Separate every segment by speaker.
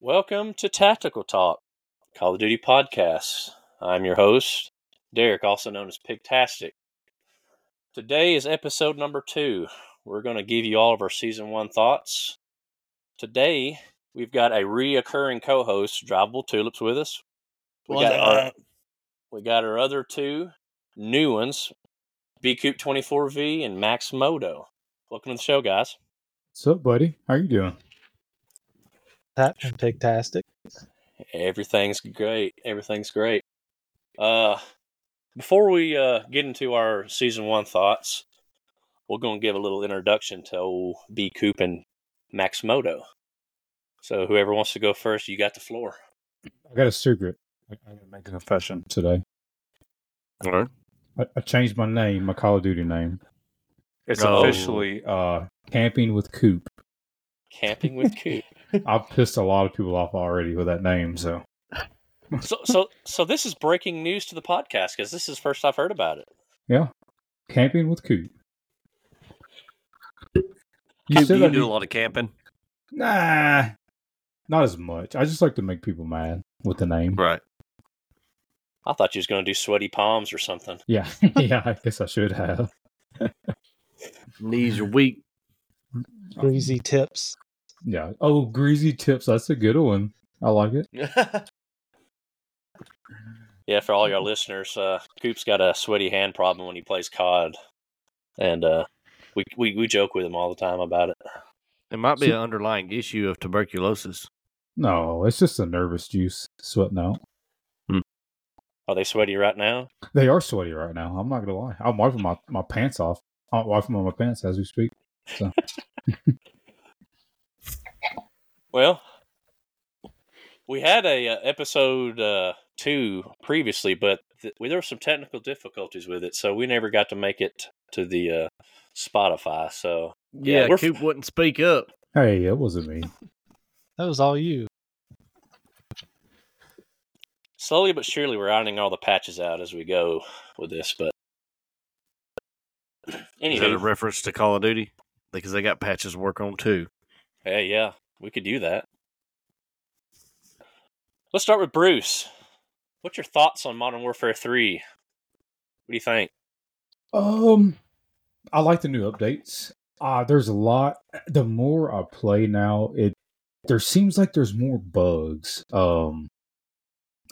Speaker 1: Welcome to Tactical Talk, Call of Duty podcast. I'm your host, Derek, also known as Pigtastic. Today is episode number two. We're going to give you all of our season one thoughts. Today, we've got a reoccurring co-host, Drivable Tulips, with us. We
Speaker 2: What
Speaker 1: got our we got our other two new ones, B Coop 24V and Max Moto. Welcome to the show, guys.
Speaker 3: What's up, buddy? How you doing?
Speaker 2: Happening pigtastic.
Speaker 1: Everything's great. Everything's great. Uh, before we uh, get into our season one thoughts, we're going to give a little introduction to old B Coop and Max Moto. So whoever wants to go first, you got the floor.
Speaker 3: I got a secret. I'm gotta make a confession today.
Speaker 4: All right.
Speaker 3: I, I changed my name, my Call of Duty name. It's
Speaker 4: Oh.
Speaker 3: officially uh, Camping with Coop.
Speaker 1: Camping with Coop.
Speaker 3: I've pissed a lot of people off already with that name. So
Speaker 1: So, so, so this is breaking news to the podcast because this is first I've heard about it.
Speaker 3: yeah, Camping with Coop. You
Speaker 4: Coop, do you
Speaker 3: I
Speaker 4: do a lot of camping?
Speaker 3: Nah, not as much. I just like to make people mad with the name.
Speaker 4: Right.
Speaker 1: I thought you was going to do sweaty palms or something.
Speaker 3: Yeah, yeah. I guess I should have.
Speaker 4: Knees are weak.
Speaker 2: Greasy tips.
Speaker 3: Yeah. Oh, greasy tips. That's a good one. I like it.
Speaker 1: yeah, for all your listeners, uh, Coop's got a sweaty hand problem when he plays COD, and uh, we, we we joke with him all the time about it.
Speaker 4: It might be
Speaker 3: So-
Speaker 4: an underlying issue of tuberculosis.
Speaker 3: No, it's just a nervous juice sweating out.
Speaker 1: Are they sweaty right now?
Speaker 3: They are sweaty right now. I'm not gonna lie. I'm wiping my, my pants off. I'm wiping my pants as we speak. So
Speaker 1: Well, we had a uh, episode uh, two previously, but th- there were some technical difficulties with it, so we never got to make it to the uh, Spotify. So Yeah,
Speaker 4: Yeah,
Speaker 1: we're f-
Speaker 4: Coop wouldn't speak up.
Speaker 3: hey, it wasn't me.
Speaker 2: That was all you.
Speaker 1: slowly but surely, we're ironing all the patches out as we go with this. But
Speaker 4: Is that a reference to Call of Duty? Because they got patches to work on too.
Speaker 1: hey, yeah, we could do that. Let's start with Bruce. What's your thoughts on Modern Warfare Three? What do you think?
Speaker 3: Um, I like the new updates. Uh there's a lot. The more I play now, it there seems like there's more bugs. Um,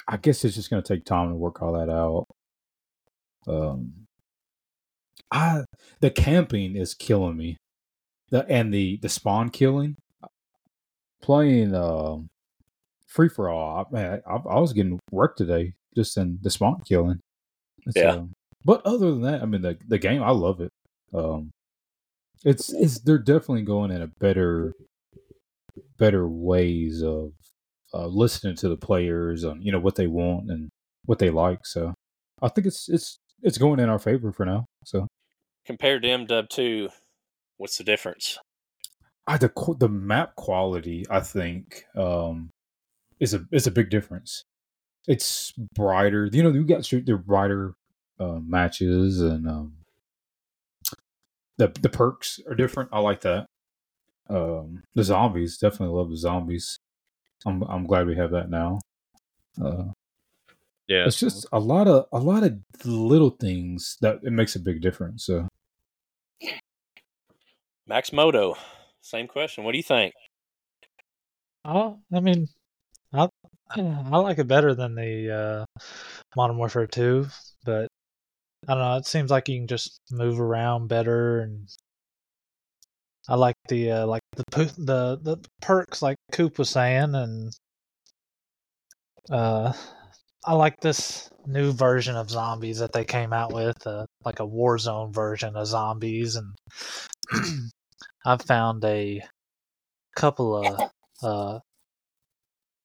Speaker 3: I guess it's just gonna take time to work all that out. Um, I the camping is killing me. The and the the spawn killing. Playing um free for all, I, I, I was getting wrecked today just in the spawn killing. It's,
Speaker 1: Yeah.
Speaker 3: um, but other than that, I mean the the game, I love it. Um, it's it's they're definitely going in a better better ways of uh, listening to the players on you know what they want and what they like. So I think it's it's it's going in our favor for now. So
Speaker 1: Compared to MW Two, what's the difference?
Speaker 3: I the the map quality I think um is a is a big difference. It's brighter. You know, you got street they're brighter uh, matches and um the the perks are different. I like that. Um the zombies definitely love the zombies. I'm I'm glad we have that now. Uh
Speaker 4: Yeah.
Speaker 3: it's just a lot of a lot of little things that it makes a big difference. So
Speaker 1: Max Moto, same question. What do you think?
Speaker 2: Oh, I mean, I I like it better than the uh, Modern Warfare 2, but I don't know. It seems like you can just move around better, and I like the uh, like the the the perks, like Coop was saying, and uh, I like this new version of zombies that they came out with, uh, like a Warzone version of zombies, and I've found a couple of uh,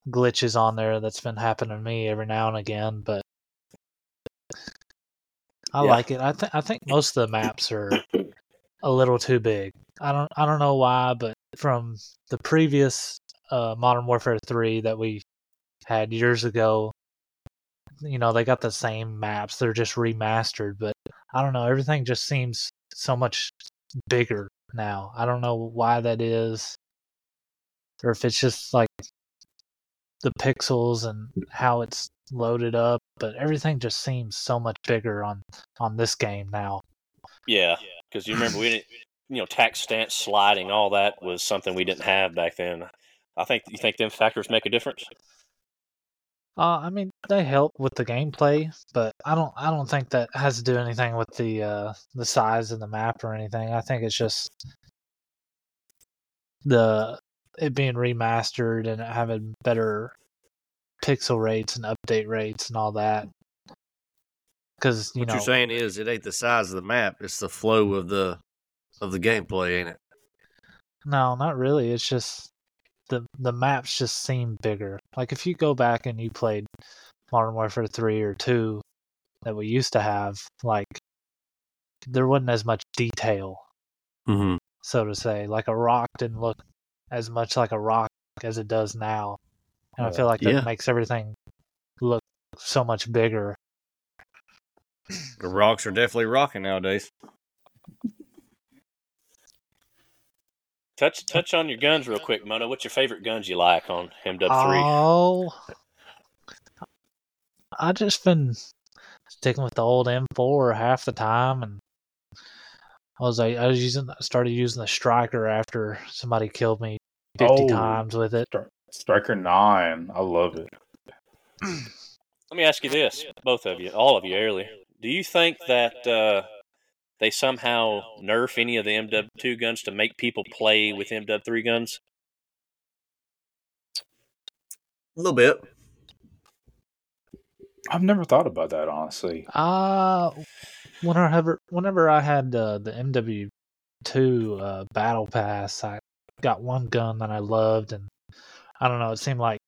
Speaker 2: glitches on there that's been happening to me every now and again, but I
Speaker 1: Yeah.
Speaker 2: like it. I think I think most of the maps are a little too big. I don't I don't know why, but from the previous uh, Modern Warfare 3 that we had years ago, you know, they got the same maps. They're just remastered, but I don't know, everything just seems so much bigger now. I don't know why that is or if it's just like the pixels and mm. how it's loaded up, but everything just seems so much bigger on on this game now.
Speaker 1: Yeah, because you remember we didn't, you know, tac stance sliding, all that was something we didn't have back then. I think you think them factors make a difference.
Speaker 2: Uh, I mean, they help with the gameplay, but I don't. I don't think that has to do anything with the uh, the size of the map or anything. I think it's just the it being remastered and having better pixel rates and update rates and all that. Because you
Speaker 4: what
Speaker 2: know,
Speaker 4: you're saying is it ain't the size of the map; it's the flow of the of the gameplay, ain't it?
Speaker 2: no, not really. It's just the the maps just seem bigger. Like if you go back and you played Modern Warfare three or two that we used to have, like there wasn't as much detail,
Speaker 4: Mm-hmm.
Speaker 2: so to say. Like a rock didn't look as much like a rock as it does now, and I feel like that
Speaker 4: Yeah.
Speaker 2: makes everything look so much bigger.
Speaker 4: The rocks are definitely rocking nowadays.
Speaker 1: Touch touch on your guns real quick, Mono. What's your favorite guns you like on MW3?
Speaker 2: Oh, I just been sticking with the old M4 half the time, and I was like, I was using, started using the striker after somebody killed me fifty
Speaker 3: Oh.
Speaker 2: times with it.
Speaker 3: Striker Nine, I love it.
Speaker 1: Let me ask you this, both of you, all of you, earlier. Do you think that uh, they somehow nerf any of the MW2 guns to make people play with MW3 guns?
Speaker 4: A little bit.
Speaker 3: I've never thought about that honestly.
Speaker 2: Uh whenever whenever I had uh, the MW2 uh, battle pass, I got one gun that I loved, and I don't know. It seemed like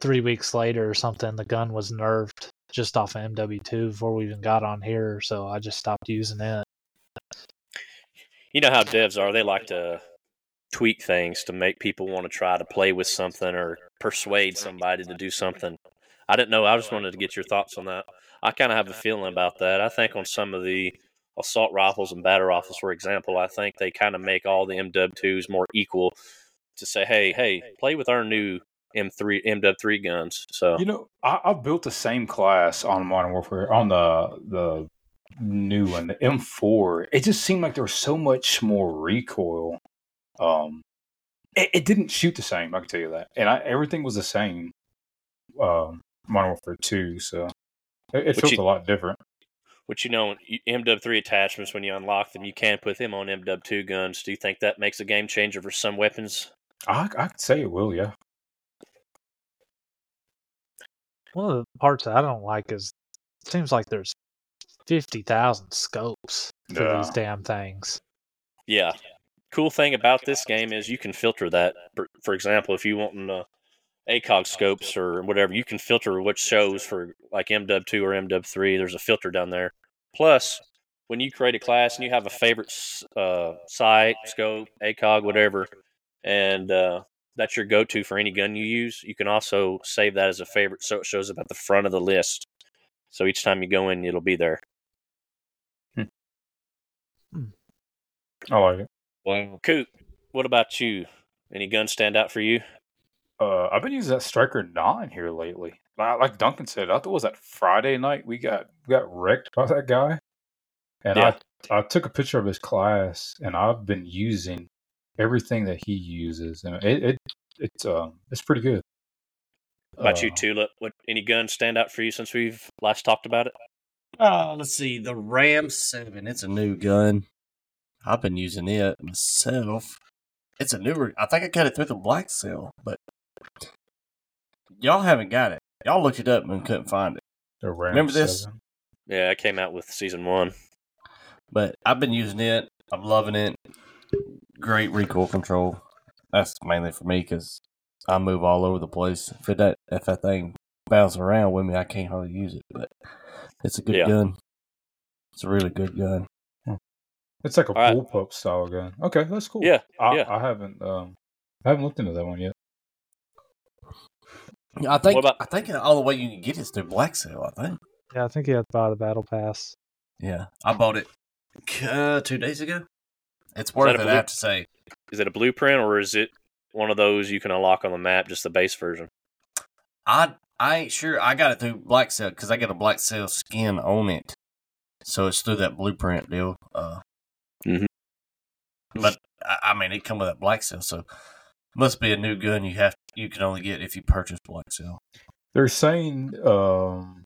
Speaker 2: three weeks later or something, the gun was nerfed just off of MW2 before we even got on here. So I just stopped using it.
Speaker 1: You know how devs are; they like to tweak things to make people want to try to play with something or persuade somebody to do something. I didn't know. I just wanted to get your thoughts on that. I kind of have a feeling about that. I think on some of the assault rifles and battle rifles, for example, I think they kind of make all the MW2s more equal to say, "Hey, hey, play with our new M3 MW3 guns." So
Speaker 3: You know, I, have built the same class on Modern Warfare on the the new one, the M4. It just seemed like there was so much more recoil. Um, it, it didn't shoot the same. I can tell you that, and I, everything was the same. Um, Modern Warfare Two, so it, it
Speaker 1: But
Speaker 3: felt
Speaker 1: you-
Speaker 3: a lot different.
Speaker 1: Which you know, you- MW3 attachments when you unlock them, you can put them on MW2 guns. Do you think that makes a game changer for some weapons?
Speaker 3: I I could say it will, yeah.
Speaker 2: One of the parts that I don't like is it seems like there's fifty thousand scopes for
Speaker 3: Yeah.
Speaker 2: these damn things.
Speaker 1: Yeah. Cool thing about this game is you can filter that. For, for example, if you want uh, ACOG scopes or whatever, you can filter which shows for like MW2 or MW3. There's a filter down there. Plus, when you create a class and you have a favorite uh, site, scope, ACOG, whatever, and uh, that's your go-to for any gun you use, you can also save that as a favorite so it shows up at the front of the list. So each time you go in, it'll be there.
Speaker 3: I like it.
Speaker 4: Wow.
Speaker 1: Coop, what about you? Any guns stand out for you?
Speaker 3: Uh, I've been using that Striker Nine here lately. Like like Duncan said, I thought it was that Friday night we got we got wrecked by that guy, and
Speaker 1: Yeah.
Speaker 3: I I took a picture of his class, and I've been using everything that he uses, and it, it it's um it's pretty good.
Speaker 1: What about you,
Speaker 3: Uh,
Speaker 1: Tulip? What any guns stand out for you since we've last talked about it?
Speaker 4: Uh, let's see. The Ram 7. It's a new gun. I've been using it myself. It's a newer. I think I got it through the Black Cell, but y'all haven't got it. Y'all looked it up and couldn't find it.
Speaker 3: The
Speaker 4: Remember this?
Speaker 3: 7.
Speaker 1: Yeah, it came out with season one.
Speaker 4: But I've been using it. I'm loving it. Great recoil control. That's mainly for me because I move all over the place. If that if that thing bounces around with me, I can't hardly use it. But it's a good
Speaker 1: Yeah.
Speaker 4: gun. It's a really good gun.
Speaker 3: It's like a
Speaker 1: All right.
Speaker 3: bullpup style gun. Okay, that's cool.
Speaker 1: Yeah,
Speaker 3: I,
Speaker 1: yeah.
Speaker 3: I haven't um I haven't looked into that one yet.
Speaker 4: I think
Speaker 1: about-
Speaker 4: I think all the way you can get it is through Black Cell. I think.
Speaker 2: Yeah, I think you have to buy the battle pass.
Speaker 4: Yeah, I bought it uh, two days ago. It's worth
Speaker 1: a
Speaker 4: it. I
Speaker 1: blue-
Speaker 4: have to say.
Speaker 1: Is it a blueprint or is it one of those you can unlock on the map, just the base version?
Speaker 5: I I ain't sure. I got it through Black Cell because I got a Black Cell skin on it, so it's through that blueprint deal. Uh,
Speaker 1: Mhm.
Speaker 5: But I, I mean, it come with that Black Cell, so must be a new gun you have you can only get if you purchase Black Cell.
Speaker 3: They're saying um,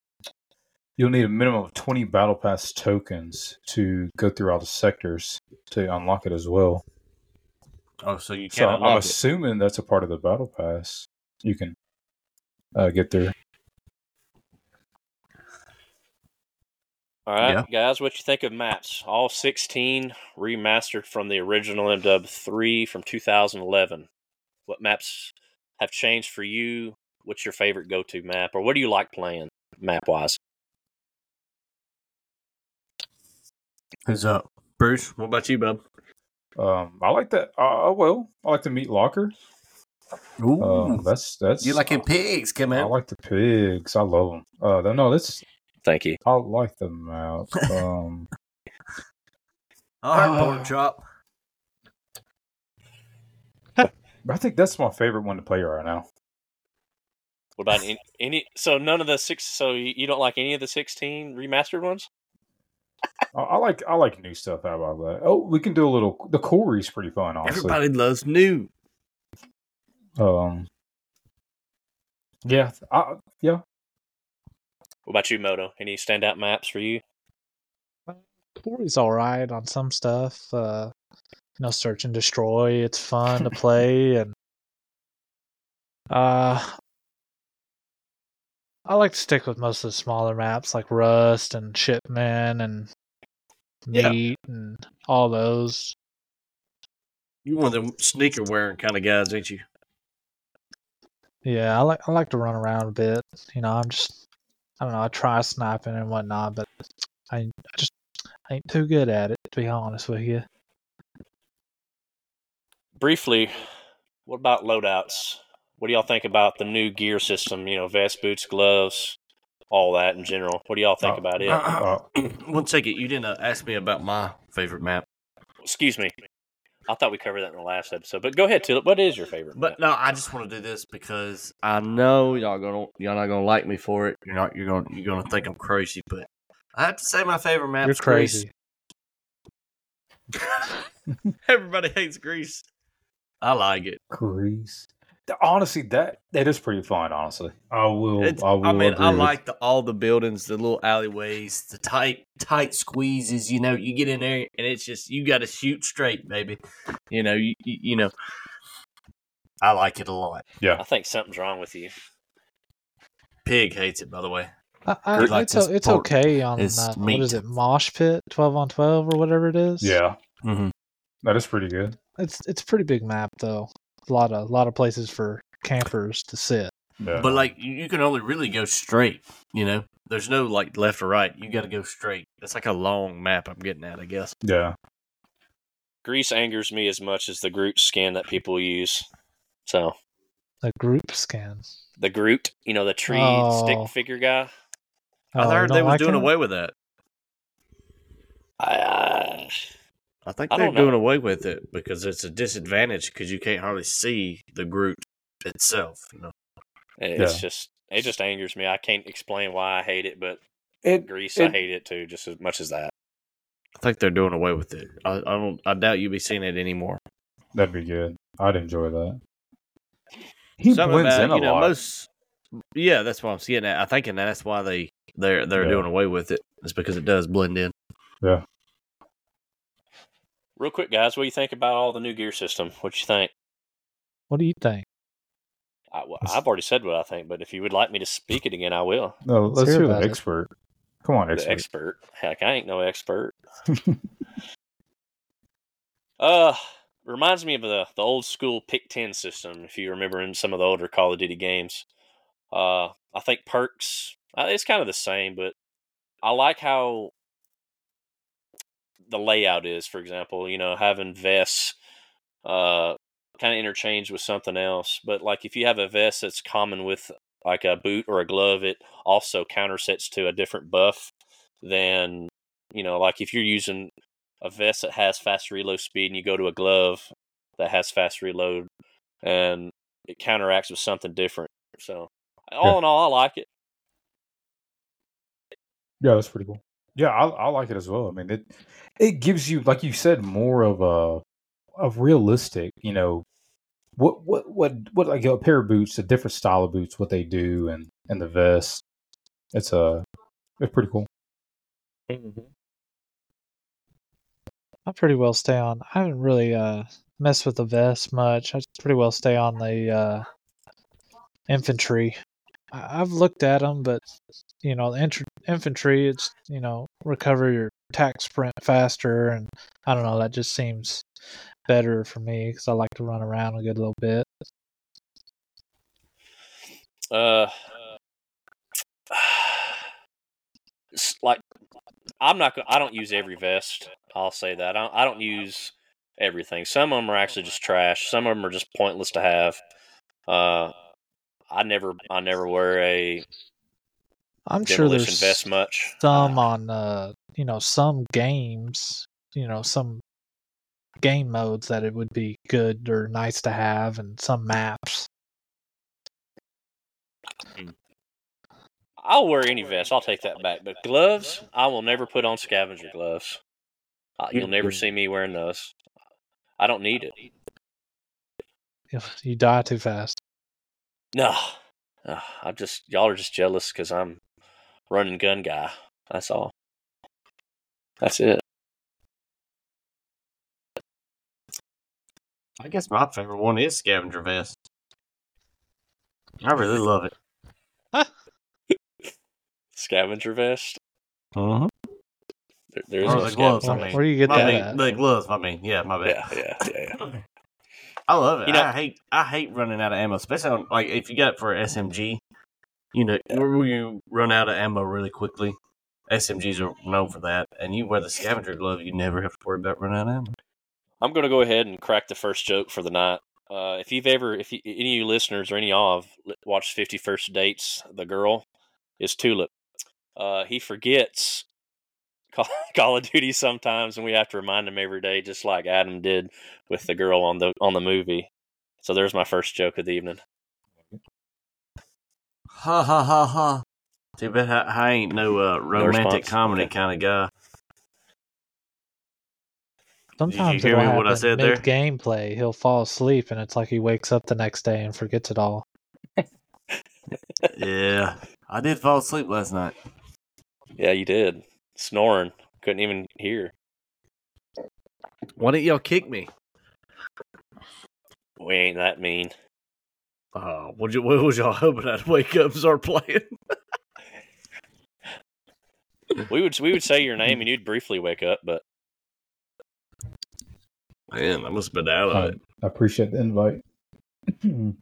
Speaker 3: you'll need a minimum of 20 Battle Pass tokens to go through all the sectors to unlock it as well.
Speaker 5: Oh, so you can't
Speaker 3: I'm
Speaker 5: unlock it.
Speaker 3: assuming that's a part of the Battle Pass. You can uh, get there.
Speaker 1: All right,
Speaker 5: Yeah.
Speaker 1: guys, what you think of maps? All 16 remastered from the original MW3 from 2011. What maps have changed for you? What's your favorite go-to map, or what do you like playing map-wise?
Speaker 5: Who's up, Bruce? What about you, bub?
Speaker 3: Um, I like that. Uh, well, I like the meat locker.
Speaker 5: Ooh,
Speaker 3: Um, that's that's
Speaker 5: you liking pigs? Come
Speaker 3: I like the pigs. I love them. Uh, no, that's
Speaker 1: Thank you.
Speaker 3: I like the map. Um,
Speaker 5: All right,
Speaker 3: Uh,
Speaker 5: pork chop.
Speaker 3: I think that's my favorite one to play right now.
Speaker 1: What about any, any? So none of the six. So you you don't like any of the 16 remastered ones?
Speaker 3: I, I like I like new stuff. How about that? Oh, we can do a little. The Quarry's pretty fun, honestly.
Speaker 5: Everybody loves new.
Speaker 3: Um, yeah, I, yeah.
Speaker 1: What about you, Moto? Any standout maps for you?
Speaker 2: Quarry's all right on some stuff. Uh, you know, search and destroy. It's fun to play, and uh, I like to stick with most of the smaller maps like Rust and Shipment and
Speaker 5: Yeah.
Speaker 2: Meat and all those.
Speaker 5: You one of them sneaker wearing kind of guys, ain't you?
Speaker 2: Yeah, I like I like to run around a bit. You know, I'm just I don't know. I try sniping and whatnot, but I I just ain't too good at it to be honest with you.
Speaker 1: Briefly, what about loadouts? What do y'all think about the new gear system? You know, vest, boots, gloves, all that in general. What do y'all think
Speaker 3: Uh,
Speaker 1: about it?
Speaker 3: Uh,
Speaker 5: One second, you didn't uh, ask me about my favorite map.
Speaker 1: Excuse me. I thought we covered that in the last episode, but go ahead, Tulip. What is your favorite?
Speaker 5: But no, I just want to do this because I know y'all gonna y'all not gonna like me for it. You're not you're gonna you're gonna think I'm crazy, but I have to say my favorite map
Speaker 2: You're
Speaker 5: is Greece.
Speaker 2: crazy.
Speaker 5: Everybody hates Greece. I like it.
Speaker 3: Greece. Honestly, that that is pretty fun. Honestly, I will.
Speaker 5: It's,
Speaker 3: I will.
Speaker 5: I mean, I like the all the buildings, the little alleyways, the tight tight squeezes. You know, you get in there and it's just you got to shoot straight, baby. You know, you, you you know. I like it a lot.
Speaker 1: Yeah i think something's wrong with you.
Speaker 5: Pig hates it, by the way.
Speaker 2: I, I,
Speaker 5: Good like
Speaker 2: it's
Speaker 5: this
Speaker 2: it's okay on
Speaker 5: is
Speaker 2: uh, what it Mosh Pit twelve on twelve or whatever it is.
Speaker 3: Yeah,
Speaker 5: Mm-hmm.
Speaker 3: that is pretty good.
Speaker 2: it's it's a pretty big map though. A lot of a lot of places for campers to sit.
Speaker 3: Yeah.
Speaker 5: But like, you, you can only really go straight. You know, there's no like left or right. You got to go straight. It's like a long map. I'm getting at, I guess.
Speaker 3: yeah,
Speaker 1: Greece angers me as much as the Groot skin that people use. So
Speaker 2: The group scan.
Speaker 1: the Groot, you know, the tree
Speaker 2: Oh.
Speaker 1: stick figure guy.
Speaker 2: Oh,
Speaker 5: I
Speaker 2: you
Speaker 5: heard
Speaker 2: don't
Speaker 5: they was
Speaker 2: like
Speaker 5: doing
Speaker 2: that?
Speaker 5: away with that.
Speaker 1: I, uh,
Speaker 5: I think they're
Speaker 1: don't know.
Speaker 5: doing away with it because it's a disadvantage because you can't hardly see the Groot itself. You know,
Speaker 1: it's
Speaker 3: Yeah.
Speaker 1: just it just angers me. I can't explain why I hate it, but
Speaker 3: it.
Speaker 1: Greece, I hate it too, just as much as that.
Speaker 5: I think they're doing away with it. I, I don't. I doubt you'll be seeing it anymore.
Speaker 3: That'd be good. I'd enjoy that. He
Speaker 5: Something
Speaker 3: blends
Speaker 5: about,
Speaker 3: in a
Speaker 5: you know,
Speaker 3: lot.
Speaker 5: most. Yeah, that's what I'm seeing. at. I think, and that's why they they're they're
Speaker 3: Yeah.
Speaker 5: doing away with it. It's because it does blend in.
Speaker 3: yeah,
Speaker 1: Real quick, guys, what do you think about all the new gear system? What you think?
Speaker 2: What do you think?
Speaker 1: I, well, I've already said what I think, but if you would like me to speak it again, I will.
Speaker 3: no.
Speaker 2: Let's
Speaker 3: Let's,
Speaker 2: hear
Speaker 3: hear the
Speaker 2: about it.
Speaker 3: expert. Come on,
Speaker 1: The
Speaker 3: expert.
Speaker 1: expert. Heck, I ain't no expert. uh, reminds me of the the old school pick ten system. If you remember in some of the older Call of Duty games, uh, I think perks. Uh, it's kind of the same, but I like how the layout is. For example, you know, having vests, uh, kind of interchanged with something else. But like if you have a vest that's common with like a boot or a glove, it also countersets to a different buff than you know, like if you're using a vest that has fast reload speed and you go to a glove that has fast reload and it counteracts with something different. So All in all, I like it.
Speaker 3: Yeah, that's pretty cool. Yeah, I, I like it as well. I mean, it it gives you, like you said, more of a of realistic. You know, what what what what like a pair of boots, a different style of boots, what they do, and and the vest. It's a uh, it's pretty cool.
Speaker 2: I pretty well stay on. I haven't really uh messed with the vest much. I pretty well stay on the uh infantry. I've looked at them, but you know, the infantry, it's you know, recover your attack sprint faster, and I don't know. That just seems better for me because I like to run around a good little bit.
Speaker 1: Uh, like I'm not. I don't use every vest. I'll say that. I don't, I don't use everything. Some of them are actually just trash. Some of them are just pointless to have. Uh, I never. I never wear a
Speaker 2: I'm sure there's
Speaker 1: vest much.
Speaker 2: some
Speaker 1: Uh,
Speaker 2: on uh you know some games you know some game modes that it would be good or nice to have and some maps
Speaker 1: I'll wear any vest. I'll take that back. But gloves, I will never put on scavenger gloves. Uh, you'll never see me wearing those. I don't need it.
Speaker 2: if you die too fast
Speaker 1: No, Uh, I'm just y'all are just jealous because I'm running gun guy. That's all. That's it.
Speaker 5: I guess my favorite one is scavenger vest. I really love it.
Speaker 1: Scavenger vest.
Speaker 5: Uh-huh.
Speaker 1: There, there's
Speaker 5: Or
Speaker 1: no
Speaker 5: the gloves, I
Speaker 2: Where-
Speaker 5: mean.
Speaker 2: where do you get
Speaker 5: My
Speaker 2: that
Speaker 5: bad.
Speaker 2: at?
Speaker 5: The gloves, I mean. Yeah, my bad.
Speaker 1: Yeah, yeah, yeah, yeah.
Speaker 5: I love it.
Speaker 1: You know-
Speaker 5: I hate I hate running out of ammo, especially on, like if you got it for SMG. You know, where you run out of ammo really quickly. SMGs are known for that, and you wear the scavenger glove, you never have to worry about running out of ammo.
Speaker 1: I'm going to go ahead and crack the first joke for the night. Uh, if you've ever, if you, any of you listeners or any of y'all have watched Fifty First Dates, the girl is Tulip. Uh, he forgets Call, Call of Duty sometimes, and we have to remind him every day, just like Adam did with the girl on the on the movie. So there's my first joke of the evening.
Speaker 5: Ha ha ha ha. Too bad I, I ain't no uh, romantic
Speaker 1: response?
Speaker 5: comedy
Speaker 1: Okay.
Speaker 5: kind of guy.
Speaker 2: sometimes
Speaker 5: hear
Speaker 2: it'll
Speaker 5: me what I said there?
Speaker 2: mid-gameplay he'll fall asleep and it's like he wakes up the next day and forgets it all
Speaker 5: yeah, I did fall asleep last night.
Speaker 1: Yeah, you did snoring, couldn't even hear.
Speaker 5: Why didn't y'all kick me?
Speaker 1: We ain't that mean.
Speaker 5: Uh, what, you, what was y'all hoping I'd wake up and start playing?
Speaker 1: We would we would say your name and you'd briefly wake up, but
Speaker 5: Man, I must have been out of
Speaker 3: I,
Speaker 5: it.
Speaker 3: I appreciate the invite.
Speaker 1: you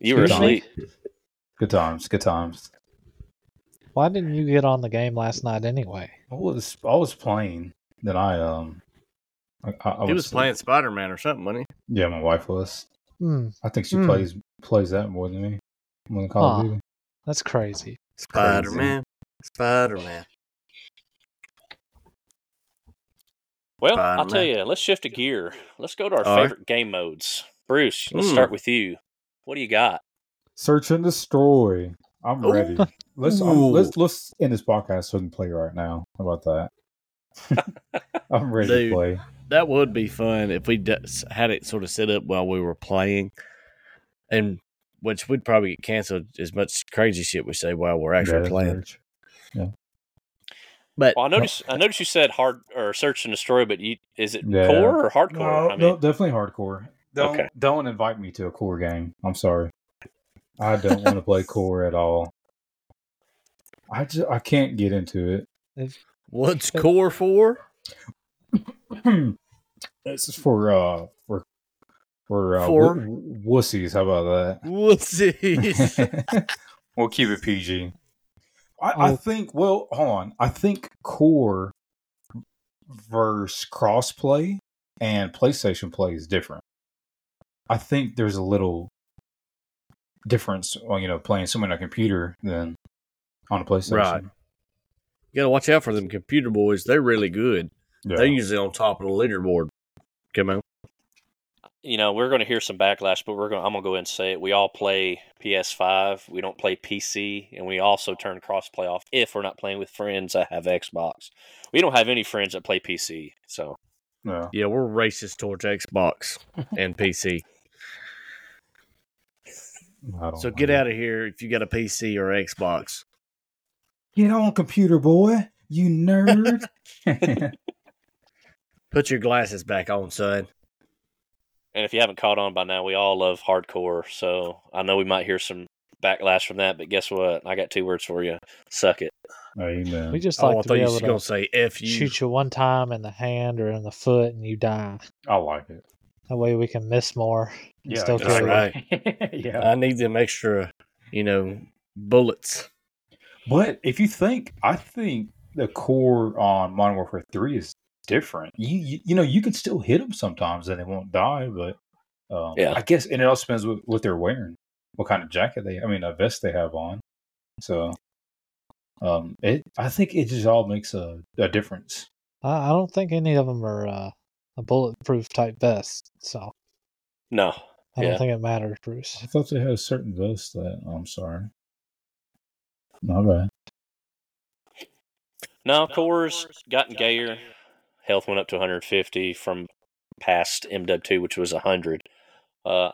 Speaker 1: were
Speaker 3: Excuse
Speaker 1: asleep.
Speaker 3: good times, good times.
Speaker 2: why didn't you get on the game last night anyway
Speaker 3: I was I was playing. Then I um, I, I, I
Speaker 5: He was playing Spider Man or something, wasn't he?
Speaker 3: Yeah, my wife was.
Speaker 2: hmm,
Speaker 3: I think she
Speaker 2: Hmm.
Speaker 3: plays plays that more than me. More than Call of Duty.
Speaker 2: that's crazy
Speaker 5: Spider Man. Spider Man.
Speaker 1: Well,
Speaker 5: Fine,
Speaker 1: I'll tell you, let's shift a gear. Let's go to our
Speaker 5: All right.
Speaker 1: favorite game modes. Bruce, let's
Speaker 5: Mm.
Speaker 1: start with you. What do you got?
Speaker 3: Search and destroy. I'm
Speaker 5: Ooh.
Speaker 3: ready. Let's um, let's let's end this podcast so we can play right now. How about that? I'm ready
Speaker 5: Dude.
Speaker 3: to play.
Speaker 5: That would be fun if we d- had it sort of set up while we were playing, and which we'd probably get canceled as much crazy shit we say while we're actually
Speaker 3: Yeah,
Speaker 5: playing.
Speaker 3: very true.
Speaker 5: But
Speaker 1: Well, I noticed I noticed you said hard or search and destroy, but you is it
Speaker 3: Yeah.
Speaker 1: core or hardcore?
Speaker 3: No,
Speaker 1: I mean,
Speaker 3: no, definitely hardcore. Don't
Speaker 1: Okay.
Speaker 3: don't invite me to a core game. I'm sorry. I don't want to play core at all. I just I can't get into it.
Speaker 5: what's core for?
Speaker 3: it. this is for uh for for uh,
Speaker 5: For?
Speaker 3: w- wussies. How about that?
Speaker 5: Wussies.
Speaker 3: that? we'll keep it PG. I, I
Speaker 2: Oh.
Speaker 3: think. Well, hold on. I think core versus crossplay and PlayStation play is different. I think there's a little difference, well, you know, playing someone on a computer than on a PlayStation.
Speaker 5: Right. you gotta watch out for them computer boys. They're really good.
Speaker 3: Yeah.
Speaker 5: They're usually on top of the leaderboard. Come on.
Speaker 1: you know, we're going to hear some backlash, but we're going. I'm going to go ahead and say it. We all play PS5. We don't play PC, and we also turn crossplay off if we're not playing with friends that have Xbox. We don't have any friends that play PC, so
Speaker 3: No.
Speaker 5: Yeah, we're racist towards Xbox and PC.
Speaker 3: I don't
Speaker 5: So
Speaker 3: know.
Speaker 5: get out of here if you got a PC or Xbox.
Speaker 3: Get on, computer boy. You nerd.
Speaker 5: Put your glasses back on, son.
Speaker 1: And if you haven't caught on by now, we all love hardcore. So I know we might hear some backlash from that, but guess what? I got two words for you. Suck it.
Speaker 3: Amen.
Speaker 2: We just
Speaker 5: Oh,
Speaker 2: like
Speaker 5: I
Speaker 2: to be able
Speaker 5: was
Speaker 2: to
Speaker 5: gonna say "f you."
Speaker 2: shoot you one time in the hand or in the foot and you die.
Speaker 3: I like it.
Speaker 2: That way we can miss more and
Speaker 3: Yeah,
Speaker 2: still
Speaker 5: that's right.
Speaker 3: yeah.
Speaker 5: I need them extra, you know, bullets.
Speaker 3: But if you think, I think the core on Modern Warfare Three is different. You you, you know you can still hit them sometimes and they won't die, but um,
Speaker 1: Yeah.
Speaker 3: I guess and it also depends what, what they're wearing, what kind of jacket they, I mean, a vest they have on. So, um, it I think it just all makes a, a difference.
Speaker 2: I, I don't think any of them are uh, a bulletproof type vest, so
Speaker 1: No.
Speaker 2: I
Speaker 1: Yeah.
Speaker 2: don't think it matters, Bruce.
Speaker 3: I thought they had a certain vest that I'm sorry. My bad.
Speaker 1: No, cores gotten gayer. Health went up to 150 from past MW2, which was 100. Uh,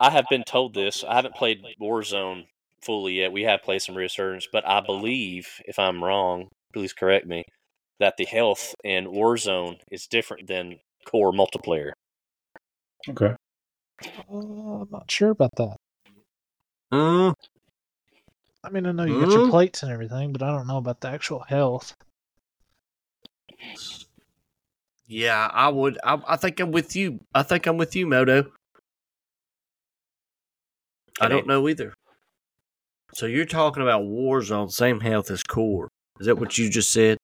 Speaker 1: I have been told this. I haven't played Warzone fully yet. We have played some Resurgence, but I believe, if I'm wrong, please correct me, that the health in Warzone is different than core multiplayer.
Speaker 3: Okay.
Speaker 2: Uh, I'm not sure about that.
Speaker 5: Mm,
Speaker 2: I mean, I know you got your
Speaker 5: Mhm.
Speaker 2: plates and everything, but I don't know about the actual health.
Speaker 5: yeah, I would. I, I think I'm with you. I think I'm with you, Moto. I don't know either. So you're talking about Warzone, same health as Core. Is that what you just said?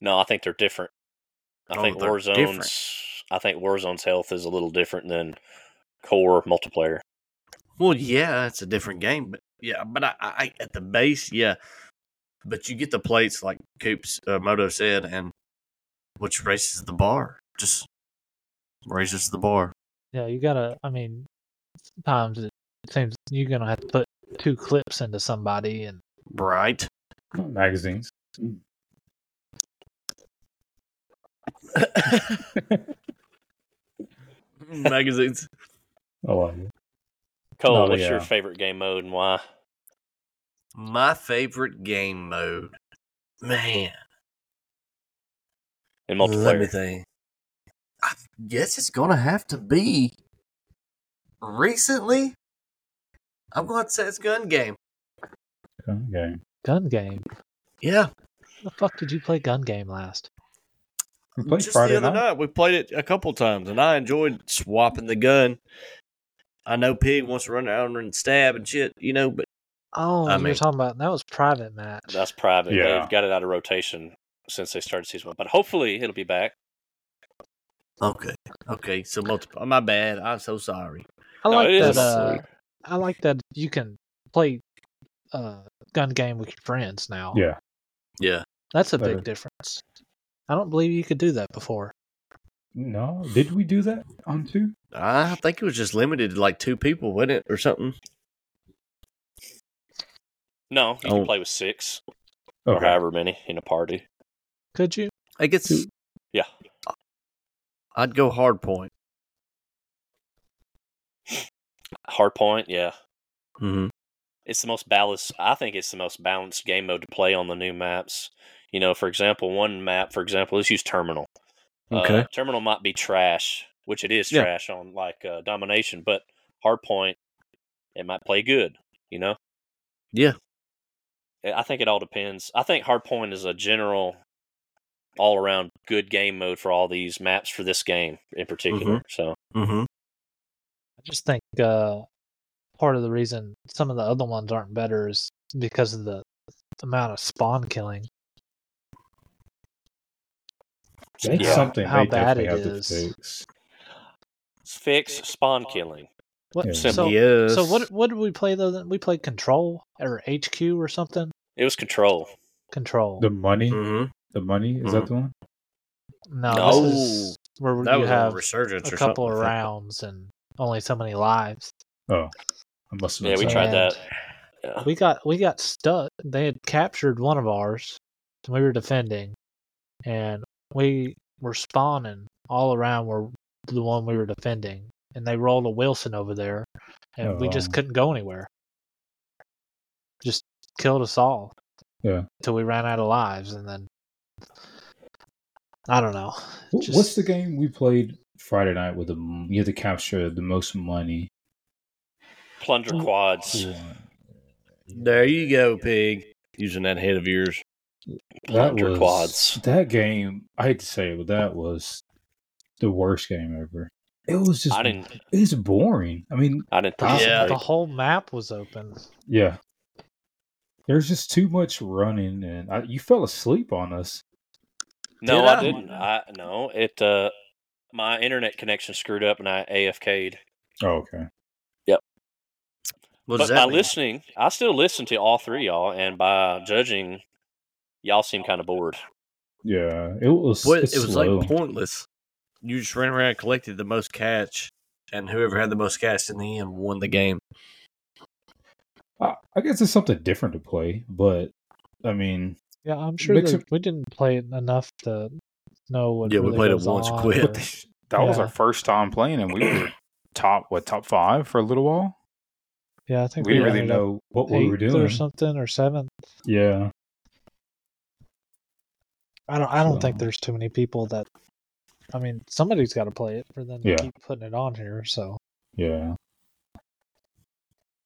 Speaker 1: No, I think they're different. I
Speaker 5: Oh,
Speaker 1: think
Speaker 5: they're
Speaker 1: Warzone's.
Speaker 5: different.
Speaker 1: I think Warzone's health is a little different than core multiplayer.
Speaker 5: Well, yeah, it's a different game, but yeah, but I, I at the base, yeah. But you get the plates like Coops uh, Moto said, and which raises the bar, just raises the bar.
Speaker 2: Yeah, you gotta. I mean, sometimes it seems you're gonna have to put two clips into somebody, and
Speaker 5: Right.
Speaker 3: Magazines.
Speaker 5: Magazines.
Speaker 3: I like it.
Speaker 1: Cole,
Speaker 3: Oh,
Speaker 1: what's your favorite game mode and why?
Speaker 5: My favorite game mode, man.
Speaker 1: In
Speaker 5: Let me
Speaker 1: multiplayer.
Speaker 5: think. I guess it's gonna have to be recently. I'm going to say it's gun game.
Speaker 3: Gun game.
Speaker 2: gun game.
Speaker 5: Yeah,
Speaker 2: The fuck did you play gun game last?
Speaker 3: We played
Speaker 5: just
Speaker 3: Friday
Speaker 5: the other
Speaker 3: night.
Speaker 5: night. We played it a couple times, and I enjoyed swapping the gun. I know Pig wants to run around and stab and shit, you know, but
Speaker 2: Oh,
Speaker 5: I
Speaker 2: you're
Speaker 5: mean-
Speaker 2: talking about that was private match.
Speaker 1: That's private.
Speaker 3: Yeah.
Speaker 1: They've got it out of rotation since they started season one. But hopefully it'll be back.
Speaker 5: okay, okay. So multiple. My bad. I'm so sorry.
Speaker 2: I
Speaker 1: No,
Speaker 2: like
Speaker 1: it is
Speaker 2: that. Uh. I like that you can play uh, gun game with your friends now.
Speaker 3: Yeah.
Speaker 5: Yeah.
Speaker 2: That's a
Speaker 3: Better.
Speaker 2: big difference. I don't believe you could do that before.
Speaker 3: No, did we do that on two?
Speaker 5: I think it was just limited to like two people, wasn't it, or something?
Speaker 1: No, you
Speaker 5: Oh.
Speaker 1: can play with six or however many in a party.
Speaker 2: Could you?
Speaker 5: I guess.
Speaker 1: Yeah.
Speaker 5: I'd go hard point.
Speaker 1: Hard point, yeah.
Speaker 5: Mm-hmm.
Speaker 1: It's the most balanced. I think it's the most balanced game mode to play on the new maps. You know, for example, one map, for example, let's use Terminal.
Speaker 5: Okay.
Speaker 1: Uh, Terminal might be trash, which it is
Speaker 5: Yeah.
Speaker 1: trash on like uh, Domination, but Hardpoint, it might play good. You know,
Speaker 5: Yeah.
Speaker 1: I I think it all depends. I think Hardpoint is a general, all around good game mode for all these maps for this game in particular. So
Speaker 5: Mm-hmm.
Speaker 2: I just think uh, part of the reason some of the other ones aren't better is because of the amount of spawn killing.
Speaker 3: That's
Speaker 1: Yeah.
Speaker 3: something
Speaker 2: How
Speaker 3: they
Speaker 2: bad
Speaker 3: definitely
Speaker 2: it
Speaker 3: have
Speaker 2: is.
Speaker 3: to fix.
Speaker 1: fix spawn killing.
Speaker 2: What?
Speaker 3: Yeah.
Speaker 2: So,
Speaker 5: yes.
Speaker 2: so what? What did we play though? We played Control or HQ or something.
Speaker 1: It was Control.
Speaker 2: Control.
Speaker 3: The money,
Speaker 5: Mm-hmm.
Speaker 3: the money is that the one?
Speaker 2: no,
Speaker 1: No.
Speaker 2: this is where
Speaker 4: That
Speaker 2: you
Speaker 4: was on
Speaker 2: have
Speaker 4: resurgence
Speaker 2: a
Speaker 4: or
Speaker 2: couple
Speaker 4: something.
Speaker 2: of
Speaker 4: I think.
Speaker 2: rounds and only so many lives.
Speaker 3: Oh, I must have.
Speaker 1: Yeah, we
Speaker 3: missed
Speaker 1: tried
Speaker 2: And
Speaker 1: that. Yeah.
Speaker 2: We got we got stuck. They had captured one of ours. And we were defending, and we were spawning all around where the one we were defending, and they rolled a Wilson over there, and oh, we just
Speaker 3: Oh.
Speaker 2: couldn't go anywhere. Just killed us all.
Speaker 3: Yeah.
Speaker 2: Until we ran out of lives, and then I don't know.
Speaker 3: Wh- What's the game we played Friday night with the you had to capture the most money?
Speaker 1: Plunder quads.
Speaker 4: There you go, pig. Using that head of yours.
Speaker 3: That was
Speaker 1: quads.
Speaker 3: that game. I hate to say it, but that was the worst game ever. It was just
Speaker 1: I didn't.
Speaker 3: it was boring. I mean,
Speaker 1: I didn't
Speaker 2: The,
Speaker 1: participate.
Speaker 2: the whole map was open.
Speaker 3: yeah, there's just too much running, and I, you fell asleep on us.
Speaker 1: No,
Speaker 4: Did
Speaker 1: I
Speaker 4: I?
Speaker 1: didn't. I no. It. Uh, my internet connection screwed up, and I AFK'd.
Speaker 3: Oh, okay.
Speaker 4: What
Speaker 1: but
Speaker 4: does
Speaker 1: by
Speaker 4: mean?
Speaker 1: listening, I still listen to all three of y'all, and by judging, y'all seem kind of bored.
Speaker 3: Yeah, it was.
Speaker 4: What, it was
Speaker 3: slow.
Speaker 4: like pointless. You just ran around, collected the most catch, and whoever had the most catch in the end won the game.
Speaker 3: I, I guess it's something different to play, but I mean,
Speaker 2: Yeah, I'm sure that
Speaker 3: it-
Speaker 2: we didn't play it enough to know what.
Speaker 4: Yeah, we
Speaker 2: really
Speaker 4: played it once and
Speaker 2: on
Speaker 4: quit.
Speaker 2: or-
Speaker 6: That was our first time playing, and we were top what top five for a little while.
Speaker 2: Yeah, I think
Speaker 6: We didn't really
Speaker 3: know what we were doing.
Speaker 2: or something or seventh.
Speaker 3: Yeah,
Speaker 2: I don't. I don't think there's too many people that. I mean, somebody's got to play it for them to
Speaker 3: Yeah.
Speaker 2: keep putting it on here. So,
Speaker 3: yeah.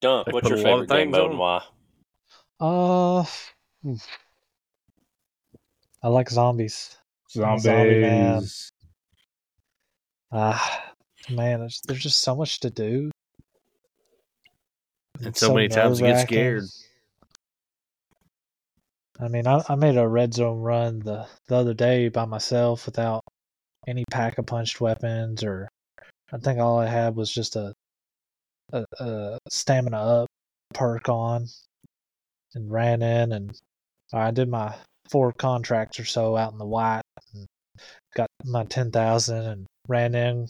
Speaker 1: Dunk,
Speaker 4: They
Speaker 1: what's your
Speaker 4: a lot
Speaker 1: favorite game
Speaker 4: things
Speaker 1: mode
Speaker 4: on.
Speaker 1: and why?
Speaker 2: uh. I like zombies.
Speaker 3: Zombies.
Speaker 2: Zombie man. Ah, man, there's, there's just so much to do.
Speaker 4: And
Speaker 2: It's
Speaker 4: so many times you get
Speaker 2: nerve-wracking.
Speaker 4: scared.
Speaker 2: I mean, I, I made a red zone run the, the other day by myself without any pack of punched weapons, or I think all I had was just a a, a stamina up perk on, and ran in and I did my four contracts or so out in the white, and got my ten thousand and ran in,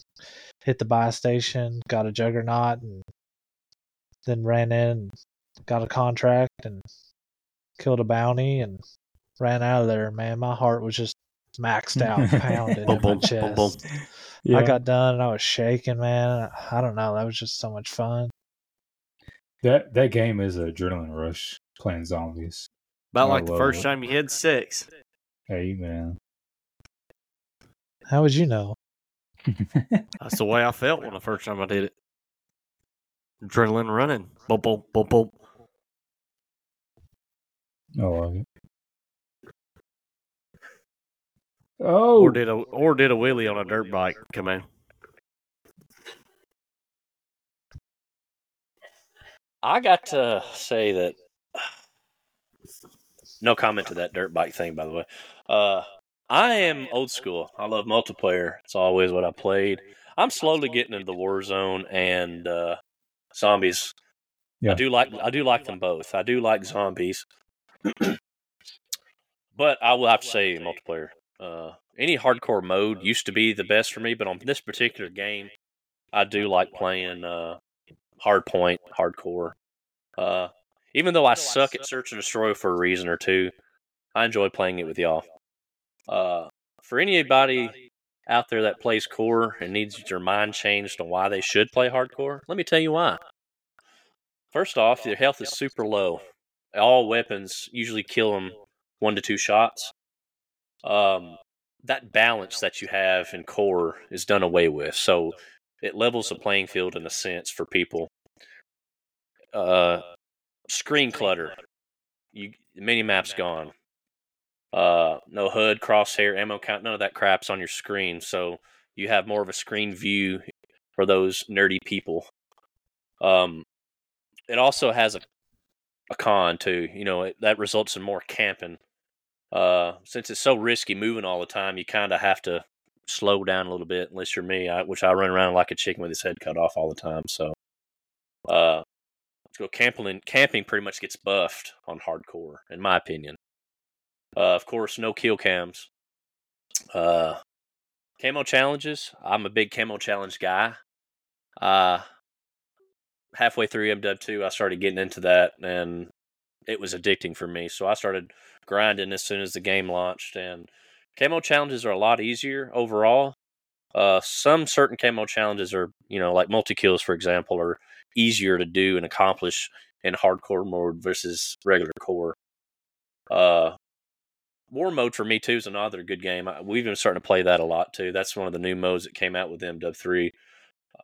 Speaker 2: hit the buy station, got a juggernaut, and then ran in, got a contract and killed a bounty and ran out of there. Man, my heart was just maxed out, pounding
Speaker 4: Boom,
Speaker 2: in my
Speaker 4: boom, boom,
Speaker 2: chest.
Speaker 3: Yeah.
Speaker 2: I got done and I was shaking, man. I don't know. That was just so much fun.
Speaker 3: that that game is an adrenaline rush playing zombies.
Speaker 4: About
Speaker 3: I
Speaker 4: like the first
Speaker 3: it.
Speaker 4: time you hit six.
Speaker 3: Hey man.
Speaker 2: How would you know?
Speaker 4: That's the way I felt when the first time I did it. Adrenaline running. Boom, boom, boom, boom.
Speaker 3: I like it. Oh,
Speaker 4: Or did a or did a wheelie on a dirt bike. Come on.
Speaker 1: I got to say that. No comment to that dirt bike thing, by the way. Uh, I am old school. I love multiplayer. It's always what I played. I'm slowly getting into the Warzone and uh, zombies.
Speaker 3: Yeah.
Speaker 1: I do like I do like them both. I do like zombies, but I will have to say multiplayer. Uh, any hardcore mode used to be the best for me, but on this particular game, I do like playing uh, hardpoint, hardcore. Uh, even though I suck at search and destroy for a reason or two, I enjoy playing it with y'all. Uh, for anybody out there that plays core and needs their mind changed on why they should play hardcore, let me tell you why. First off, your health is super low. All weapons usually kill them one to two shots. Um, that balance that you have in core is done away with, so it levels the playing field in a sense for people. Uh, screen clutter, you mini map's gone. Uh, no HUD, crosshair, ammo count, none of that crap's on your screen, so you have more of a screen view for those nerdy people. Um, it also has a a con too. You know, it, that results in more camping. Uh, since it's so risky moving all the time, you kind of have to slow down a little bit. Unless you're me, I, which I run around like a chicken with his head cut off all the time. So, uh, let's go camping. Camping pretty much gets buffed on hardcore, in my opinion. Uh, of course, no kill cams. Uh, camo challenges. I'm a big camo challenge guy. Uh, halfway through MW two, I started getting into that, and it was addicting for me. So I started grinding as soon as the game launched, and camo challenges are a lot easier overall. Uh, some certain camo challenges are, you know, like multi kills, for example, are easier to do and accomplish in hardcore mode versus regular core. Uh, war mode for me too is another good game. We've been starting to play that a lot too. That's one of the new modes that came out with MW three.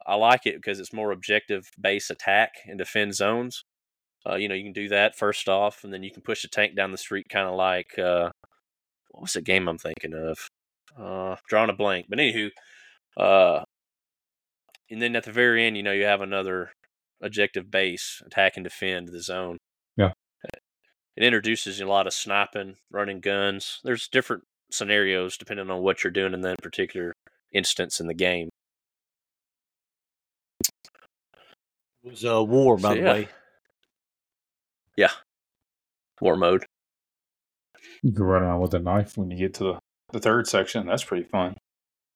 Speaker 1: I like it because it's more objective based attack and defend zones. Uh, you know, you can do that first off, and then you can push a tank down the street, kind of like uh, what's the game I'm thinking of? Uh, drawing a blank. But anywho, uh, and then at the very end, you know, you have another objective base, attack and defend the zone.
Speaker 3: Yeah.
Speaker 1: It introduces a lot of sniping, running guns. There's different scenarios depending on what you're doing in that particular instance in the game.
Speaker 5: Was a war, by
Speaker 1: So,
Speaker 5: the
Speaker 1: yeah.
Speaker 5: way.
Speaker 1: Yeah. War mode.
Speaker 3: You can run around with a knife,
Speaker 6: When you get to the, the third section, that's pretty fun.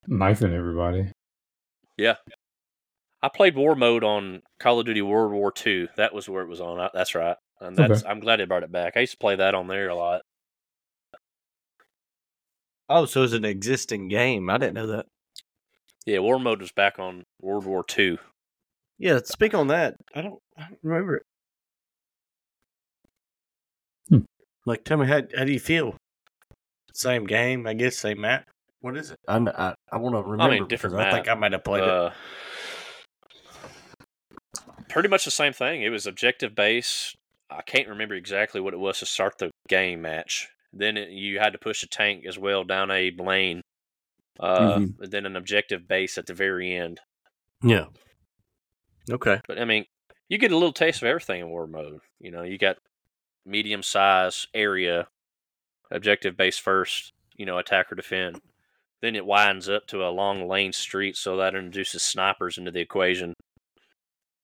Speaker 3: knifing everybody. Yeah.
Speaker 1: I played war mode on Call of Duty World War II. That was where it was on. I- That's right. And
Speaker 3: Okay.
Speaker 1: that's I'm glad they brought it back. I used to play that on there a lot.
Speaker 5: Oh, so it's an existing game. I didn't know that.
Speaker 1: Yeah, war mode was back on World War II.
Speaker 5: Yeah, speak on that. I don't, I don't remember it.
Speaker 3: Hmm.
Speaker 5: Like, tell me how how do you feel? Same game, I guess. Same map. What is it? I I, I want to remember.
Speaker 1: I mean, different
Speaker 5: because I think. I might have played it.
Speaker 1: Uh, pretty much the same thing. It was objective based. I can't remember exactly what it was to start the game match. Then it, you had to push a tank as well down a lane. Uh,
Speaker 5: Mm-hmm.
Speaker 1: then an objective base at the very end.
Speaker 5: Yeah. Okay.
Speaker 1: But I mean, you get a little taste of everything in war mode. You know, you got medium size area, objective base first. You know, attack or defend. Then it winds up to a long lane street, so that introduces snipers into the equation.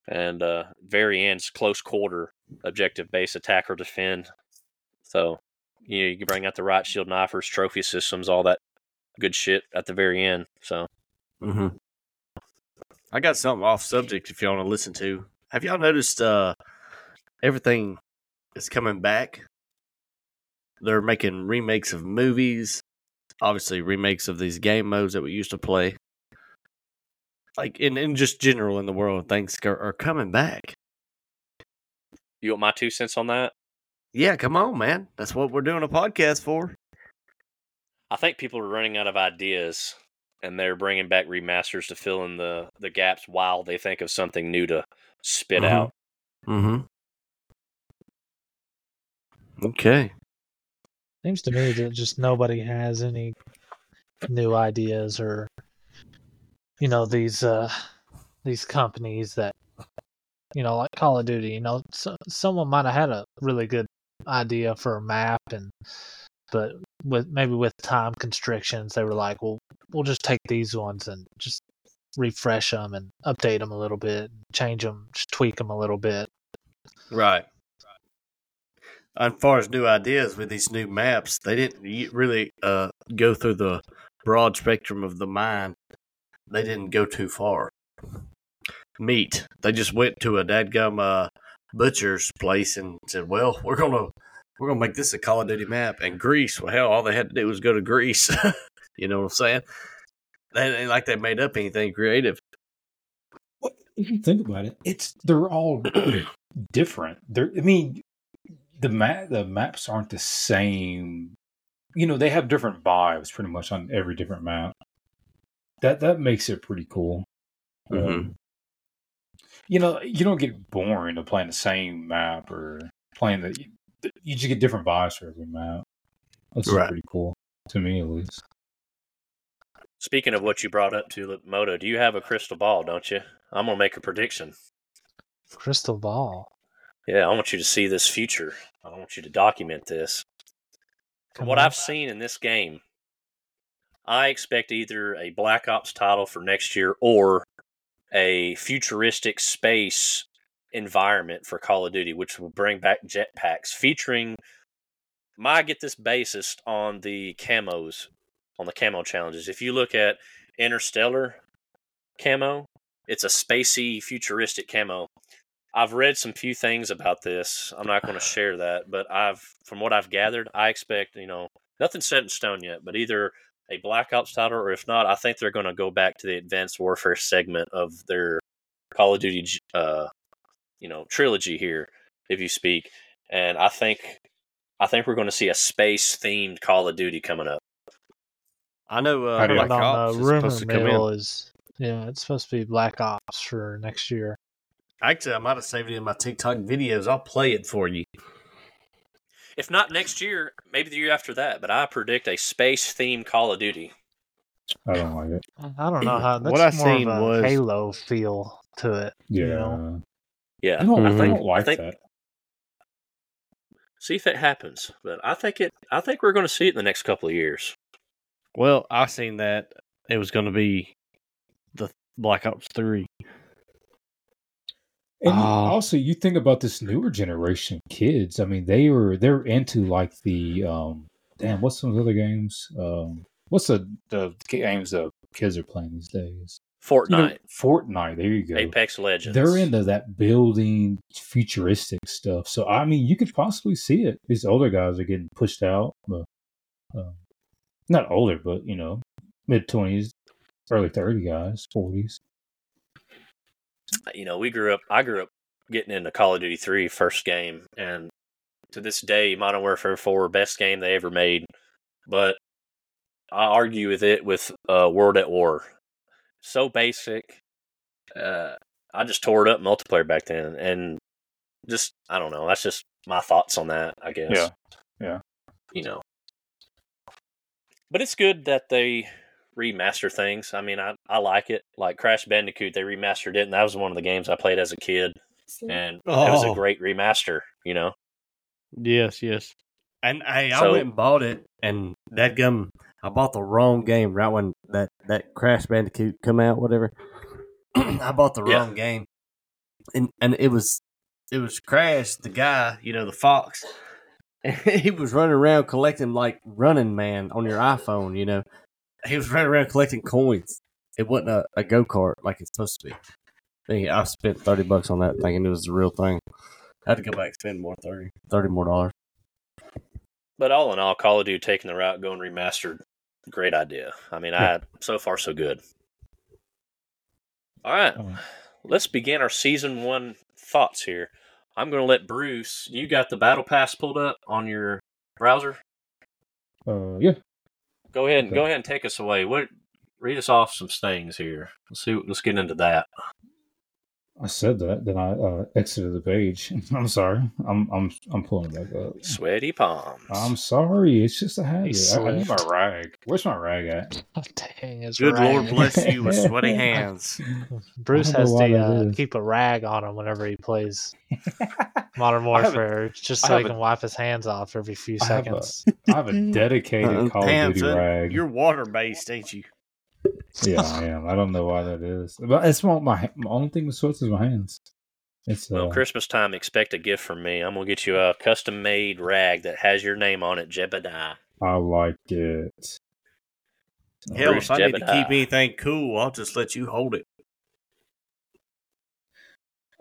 Speaker 1: And uh, very ends close quarter objective base attack or defend. So you know, you can bring out the right shield knifers, trophy systems, all that good shit at the very end. So
Speaker 5: Mm-hmm. I got something off subject if y'all want to listen to. Have y'all noticed uh everything is coming back? They're making remakes of movies, obviously remakes of these game modes that we used to play. Like in, in just general in the world, things are, are coming back.
Speaker 1: you want my two cents on that?
Speaker 5: Yeah, come on, man. That's what we're doing a podcast for.
Speaker 1: I think people are running out of ideas and they're bringing back remasters to fill in the, the gaps while they think of something new to spit
Speaker 5: Mhm.
Speaker 1: out.
Speaker 5: Mm-hmm. Okay.
Speaker 2: Seems to me that just nobody has any new ideas or you know these uh these companies that you know like Call of Duty. You know, so, someone might have had a really good idea for a map and but with maybe with time constrictions they were like well we'll just take these ones and just refresh them and update them a little bit change them just tweak them a little bit
Speaker 5: Right. As far as new ideas with these new maps, they didn't really uh, go through the broad spectrum of the mind. They didn't go too far. Meat. They just went to a dadgum uh, butcher's place and said, "Well, we're gonna we're gonna make this a Call of Duty map." And Greece. Well, hell, all they had to do was go to Greece. you know what I'm saying? They ain't like they made up anything creative.
Speaker 3: What if you think about it? It's they're all different. They're I mean the map the maps aren't the same. You know, they have different vibes pretty much on every different map. That that makes it pretty cool. Um,
Speaker 5: Mhm.
Speaker 3: you know, you don't get boring of playing the same map or playing the. You just get different vibes for every map. That's
Speaker 5: Right.
Speaker 3: pretty cool to me, at least.
Speaker 1: Speaking of what you brought up to Moto, do you have a crystal ball, don't you? I'm going to make a prediction.
Speaker 2: crystal ball
Speaker 1: Yeah, I want you to see this future. I want you to document this. From what. I've seen in this game, I expect either a Black Ops title for next year or a futuristic space environment for Call of Duty, which will bring back jetpacks featuring. My get this based on the camos, on the camo challenges. If you look at interstellar camo. It's a spacey, futuristic camo. I've read some few things about this. I'm not going to share that, but I've, from what I've gathered, I expect you know nothing's set in stone yet, but either a Black Ops title, or if not, I think they're going to go back to the Advanced Warfare segment of their Call of Duty, uh, you know, trilogy here, if you speak. And I think, I think we're going to see a space themed Call of Duty coming up.
Speaker 5: I know uh,
Speaker 3: How
Speaker 5: Black
Speaker 2: on
Speaker 5: Ops
Speaker 2: the rumor
Speaker 5: supposed to come
Speaker 2: mill
Speaker 5: in.
Speaker 2: is yeah, it's supposed to be Black Ops for next year.
Speaker 5: Actually, I might have saved it in my TikTok videos. I'll play it for you.
Speaker 1: If not next year, maybe the year after that. But I predict a space themed Call of Duty.
Speaker 3: I don't like it.
Speaker 2: I don't know how. That's
Speaker 5: What I
Speaker 2: more
Speaker 5: seen
Speaker 2: of a
Speaker 5: was-
Speaker 2: Halo feel to it.
Speaker 3: Yeah,
Speaker 2: You know?
Speaker 1: Yeah,
Speaker 3: I don't,
Speaker 1: I
Speaker 3: I
Speaker 1: think,
Speaker 3: don't like
Speaker 1: I think,
Speaker 3: that.
Speaker 1: See if it happens, but I think it. I think we're going to see it in the next couple of years.
Speaker 5: Well, I seen that it was going to be the Black Ops Three.
Speaker 3: And you-
Speaker 6: Oh.
Speaker 3: also, you think about this newer generation kids. I mean, they were they're into like the um, damn. What's some other games? Um, what's the the games the kids are playing these days?
Speaker 1: Fortnite,
Speaker 3: Fortnite. There you go.
Speaker 1: Apex Legends.
Speaker 3: They're into that building futuristic stuff. So I mean, you could possibly see it. These older guys are getting pushed out. But, um, not older, but you know, mid twenties, early thirty guys, forties.
Speaker 1: you know, we grew up. I grew up getting into Call of Duty 3 first game, and to this day, Modern Warfare 4 best game they ever made. But I argue with it with uh, World at War. So basic. Uh, I just tore it up multiplayer back then, and just I don't know. That's just my thoughts on that. I guess.
Speaker 6: Yeah. Yeah.
Speaker 1: You know. But it's good that they remaster things. I mean, I, I like it. Like Crash Bandicoot, they remastered it, and that was one of the games I played as a kid, and it was a
Speaker 5: Oh.
Speaker 1: great remaster. You know,
Speaker 5: Yes, yes. And hey, I
Speaker 1: So-
Speaker 5: went and bought it, and that gum, I bought the wrong game right when that that Crash Bandicoot come out, whatever. I bought the
Speaker 1: Yeah.
Speaker 5: wrong game, and and it was it was Crash, the guy, you know, the fox. he was running around collecting like Running Man on your iPhone, you know. He was running around collecting coins. It wasn't a, a go kart like it's supposed to be. I I spent thirty bucks on that thinking it was the real thing. I had to go back and spend more 30, 30 more dollars.
Speaker 1: but all in all, Call of Duty taking the route going remastered, great idea. I mean, I so far so good. All right, let's begin our season one thoughts here. I'm going to let Bruce. You got the battle pass pulled up on your browser.
Speaker 3: Uh, yeah.
Speaker 1: Go ahead and
Speaker 3: Okay.
Speaker 1: go ahead and take us away. What? Read us off some things here. Let's see. Let's get into that.
Speaker 3: I said that, then I uh, exited the page. I'm sorry. I'm I'm I'm pulling it back up.
Speaker 1: Sweaty palms.
Speaker 3: I'm sorry. It's just a habit.
Speaker 2: He
Speaker 3: I, I need my rag. Where's my rag at?
Speaker 2: Dang, it's
Speaker 5: Good
Speaker 2: rag.
Speaker 5: Lord bless you with sweaty hands.
Speaker 2: Bruce has to uh, keep a rag on him whenever he plays Modern
Speaker 3: I have a-
Speaker 2: Warfare, just so he
Speaker 3: have a-
Speaker 2: can wipe his hands off every few
Speaker 3: I have a-
Speaker 2: seconds.
Speaker 3: I have a dedicated
Speaker 5: Uh,
Speaker 3: Call
Speaker 5: damn,
Speaker 3: of Duty rag.
Speaker 5: You're water based, ain't you?
Speaker 3: Yeah, I am. I don't know why that is, but it's my my, my only thing that sweats is my hands. It's uh,
Speaker 1: Well, Christmas time, expect a gift from me. I'm gonna get you a custom made rag that has your name on it, Jebediah.
Speaker 3: I like it.
Speaker 5: Hell,
Speaker 1: Bruce
Speaker 5: if I need to keep anything cool, I'll just let you hold it.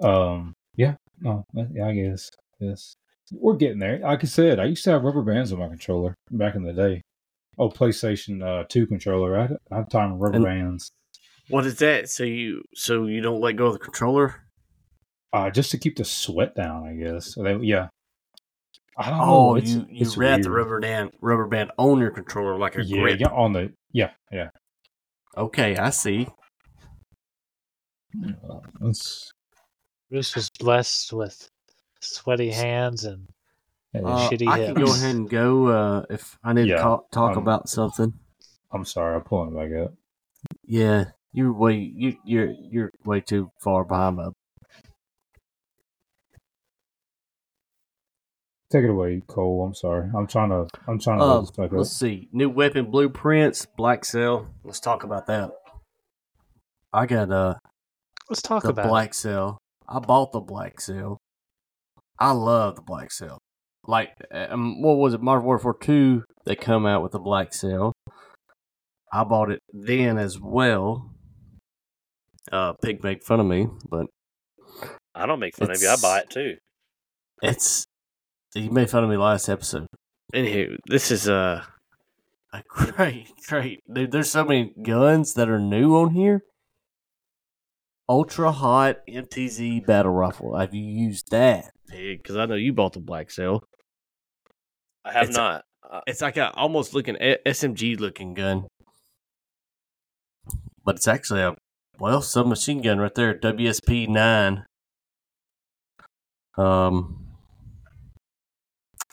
Speaker 3: Um, yeah, no, yeah, I guess yes, we're getting there. Like I said, I used to have rubber bands on my controller back in the day. Oh, PlayStation uh, Two controller. I had, I had time with rubber
Speaker 5: And-
Speaker 3: bands,
Speaker 5: What is that? So you so you don't let go of the controller?
Speaker 3: uh, just to keep the sweat down. I guess. So they, yeah. I don't know.
Speaker 5: Oh,
Speaker 3: It's,
Speaker 5: you you
Speaker 3: it's
Speaker 5: wrap the rubber band rubber band on your controller like a
Speaker 3: Yeah,
Speaker 5: grip.
Speaker 3: yeah, on the yeah, yeah.
Speaker 5: Okay, I see.
Speaker 3: Uh, it's-
Speaker 2: Bruce was blessed with sweaty hands and
Speaker 3: yeah,
Speaker 5: Uh,
Speaker 2: shitty
Speaker 5: I can go
Speaker 2: hips.
Speaker 5: ahead and go uh, if I need
Speaker 3: Yeah,
Speaker 5: to talk, talk
Speaker 3: um,
Speaker 5: about something.
Speaker 3: I'm sorry, I'm pulling it back up.
Speaker 5: Yeah, you're way you you're you're way too far behind my
Speaker 3: Take it away, Cole. I'm sorry. I'm trying to. I'm trying to.
Speaker 5: Um,
Speaker 3: hold this back up.
Speaker 5: let's see. New weapon blueprints, Black Cell. Let's talk about that. I got uh
Speaker 2: let's talk
Speaker 5: the
Speaker 2: about
Speaker 5: Black Cell. I bought the Black Cell. I love the Black Cell. Like, um, what was it? Modern Warfare Two. They come out with the Black Cell. I bought it then as well. Uh, Pig make fun of me, but
Speaker 1: I don't make fun of you. I buy it too.
Speaker 5: it's you made fun of me last episode. Anywho, this is uh, a great, great dude. There's so many guns that are new on here. Ultra hot MTZ battle rifle. Have you used that, Pig? Because I know you bought the black cell.
Speaker 1: I have
Speaker 5: It's a-
Speaker 1: not. Uh,
Speaker 5: It's like a almost looking SMG looking gun, but it's actually a well submachine gun right there. WSP nine. Um,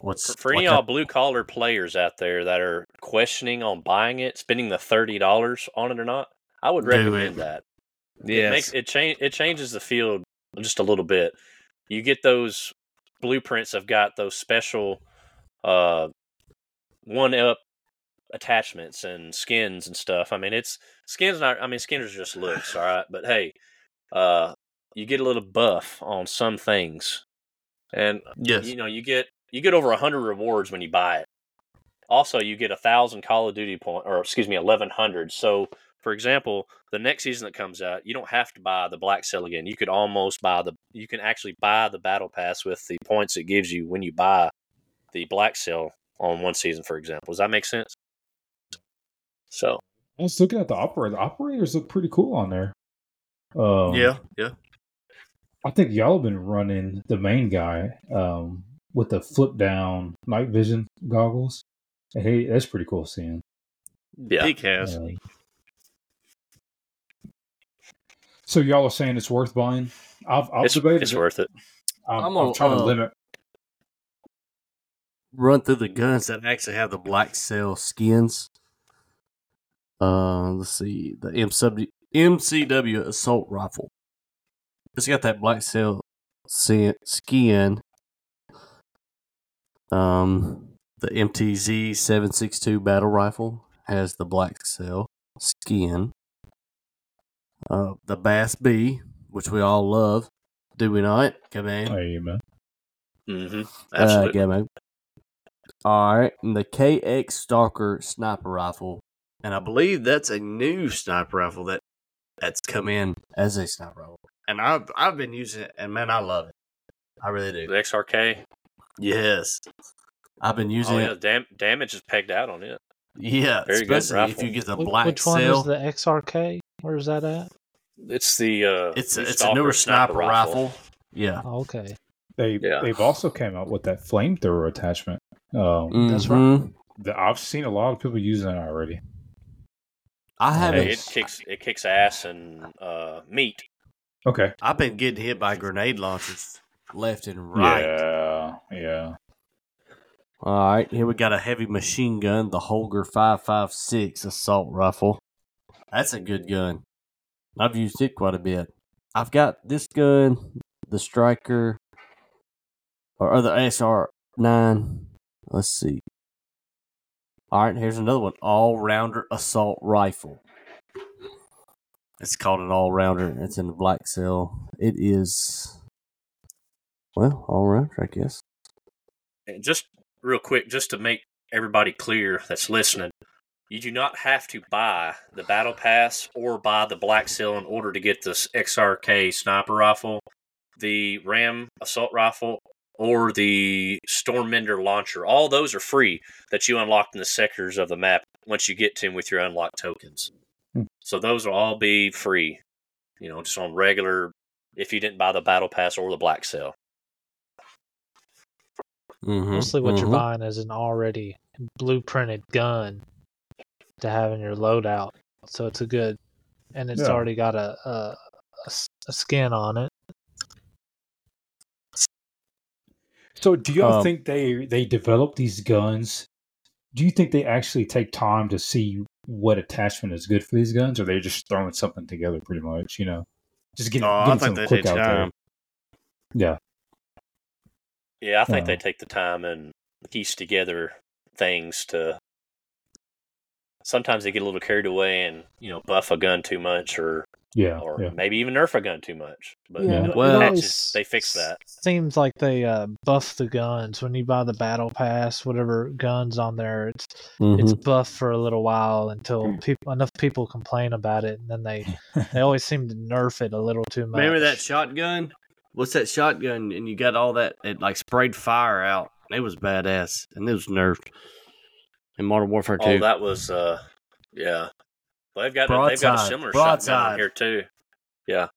Speaker 5: what's
Speaker 1: for, any y'all blue collar players out there that are questioning on buying it, spending the thirty dollars on it or not, I would recommend that. It makes it change. It changes the field just a little bit. You get those blueprints I've got those special uh, one up attachments and skins and stuff. I mean, it's skins. Not. I mean, skins are just looks, all right. But hey, uh, you get a little buff on some things, and
Speaker 5: yes.
Speaker 1: you know you get you get over a hundred rewards when you buy it. Also, you get a thousand Call of Duty point, or excuse me, eleven hundred. So, for example, the next season that comes out, you don't have to buy the Black Cell again. You could almost buy the. You can actually buy the Battle Pass with the points it gives you when you buy the Black Cell on one season, for example. Does that make sense? So,
Speaker 3: I was looking at the operator. The operators look pretty cool on there. Um,
Speaker 5: yeah. Yeah.
Speaker 3: I think y'all have been running the main guy um, with the flip down night vision goggles. Hey, that's pretty cool seeing.
Speaker 1: yeah,
Speaker 5: Pig has.
Speaker 3: Um, so y'all are saying it's worth buying? I've, I've
Speaker 1: it's,
Speaker 3: debated.
Speaker 1: it's
Speaker 3: it.
Speaker 1: worth it.
Speaker 3: I'm,
Speaker 5: I'm
Speaker 3: I'm,
Speaker 5: gonna,
Speaker 3: trying to
Speaker 5: uh,
Speaker 3: limit.
Speaker 5: Run through the guns that actually have the black cell skins. Uh, let's see the MCW, MCW assault rifle. It's got that black cell skin. Um, the MTZ seven six two battle rifle has the black cell skin. Uh, the BAS-B, which we all love, do we not? Come in.
Speaker 3: Hey, man.
Speaker 1: hmm
Speaker 5: Uh,
Speaker 1: Absolutely.
Speaker 5: Gammo. All right, and the KX Stalker sniper rifle, and I believe that's a new sniper rifle that that's come in as a sniper rifle, and I've I've been using it, and man, I love it. I really do. the.
Speaker 1: XRK.
Speaker 5: Yes, I've been using
Speaker 1: Oh yeah,
Speaker 5: it.
Speaker 1: dam- damage is pegged out on it.
Speaker 5: Yeah,
Speaker 1: Very good
Speaker 5: especially if you get the
Speaker 2: Wh-
Speaker 5: black
Speaker 2: Which one
Speaker 5: cell.
Speaker 2: is the XRK? Where's that at?
Speaker 1: It's the uh,
Speaker 5: it's a,
Speaker 1: new
Speaker 5: it's a newer sniper rifle. Yeah,
Speaker 2: Oh, okay.
Speaker 3: They
Speaker 1: Yeah.
Speaker 3: they've also came out with that flamethrower attachment. Um,
Speaker 2: That's right.
Speaker 5: Mhm.
Speaker 3: the, I've seen a lot of people using it already.
Speaker 5: I haven't.
Speaker 1: It kicks it kicks ass and uh, meat.
Speaker 3: Okay.
Speaker 5: I've been getting hit by grenade launchers left and right.
Speaker 3: Yeah. Yeah.
Speaker 5: All right, here we got a heavy machine gun, the Holger 556 assault rifle. That's a good gun. I've used it quite a bit. I've got this gun, the Striker, or other SR9. Let's see. All right, here's another one all rounder assault rifle. It's called an all rounder. It's in the black cell. It is, well, all rounder, I guess.
Speaker 1: And just real quick, just to make everybody clear that's listening, you do not have to buy the battle pass or buy the black cell in order to get this XRK sniper rifle, the Ram assault rifle, or the Stormender launcher. All those are free that you unlock in the sectors of the map once you get to them with your unlocked tokens.
Speaker 3: Hmm.
Speaker 1: So those will all be free. You know, just on regular if you didn't buy the battle pass or the black cell.
Speaker 5: Mhm,
Speaker 2: Mostly what you're
Speaker 5: mhm.
Speaker 2: buying is an already blueprinted gun to have in your loadout. So it's a good, and it's
Speaker 3: Yeah.
Speaker 2: already got a a skin on it.
Speaker 3: So, do y'all
Speaker 5: Um,
Speaker 3: think they they develop these guns? Do you think they actually take time to see what attachment is good for these guns, or they're just throwing something together pretty much? You know, just getting,
Speaker 5: Oh,
Speaker 3: getting
Speaker 5: think
Speaker 3: something quick out
Speaker 5: time.
Speaker 3: there. Yeah,
Speaker 1: Yeah, I think
Speaker 3: Uh,
Speaker 1: they take the time and piece together things to. Sometimes they get a little carried away and you know buff a gun too much, or
Speaker 3: Yeah,
Speaker 1: or
Speaker 3: yeah.
Speaker 1: maybe even nerf a gun too much. But
Speaker 3: Yeah.
Speaker 1: in
Speaker 5: Well-
Speaker 1: patches, they fix that.
Speaker 2: Seems like they uh, buff the guns when you buy the battle pass. Whatever guns on there, it's it's
Speaker 5: Mm-hmm.
Speaker 2: buffed for a little while until people enough people complain about it, and then they they always seem to nerf it a little too much.
Speaker 5: Remember that shotgun? What's that shotgun? And you got all that. It like sprayed fire out. It was badass, and it was nerfed in Modern Warfare Two.
Speaker 1: Oh, that was uh, yeah. Well, they've got they've got a
Speaker 5: Broadside.
Speaker 1: similar shotgun
Speaker 5: Broadside.
Speaker 1: on here too. Yeah,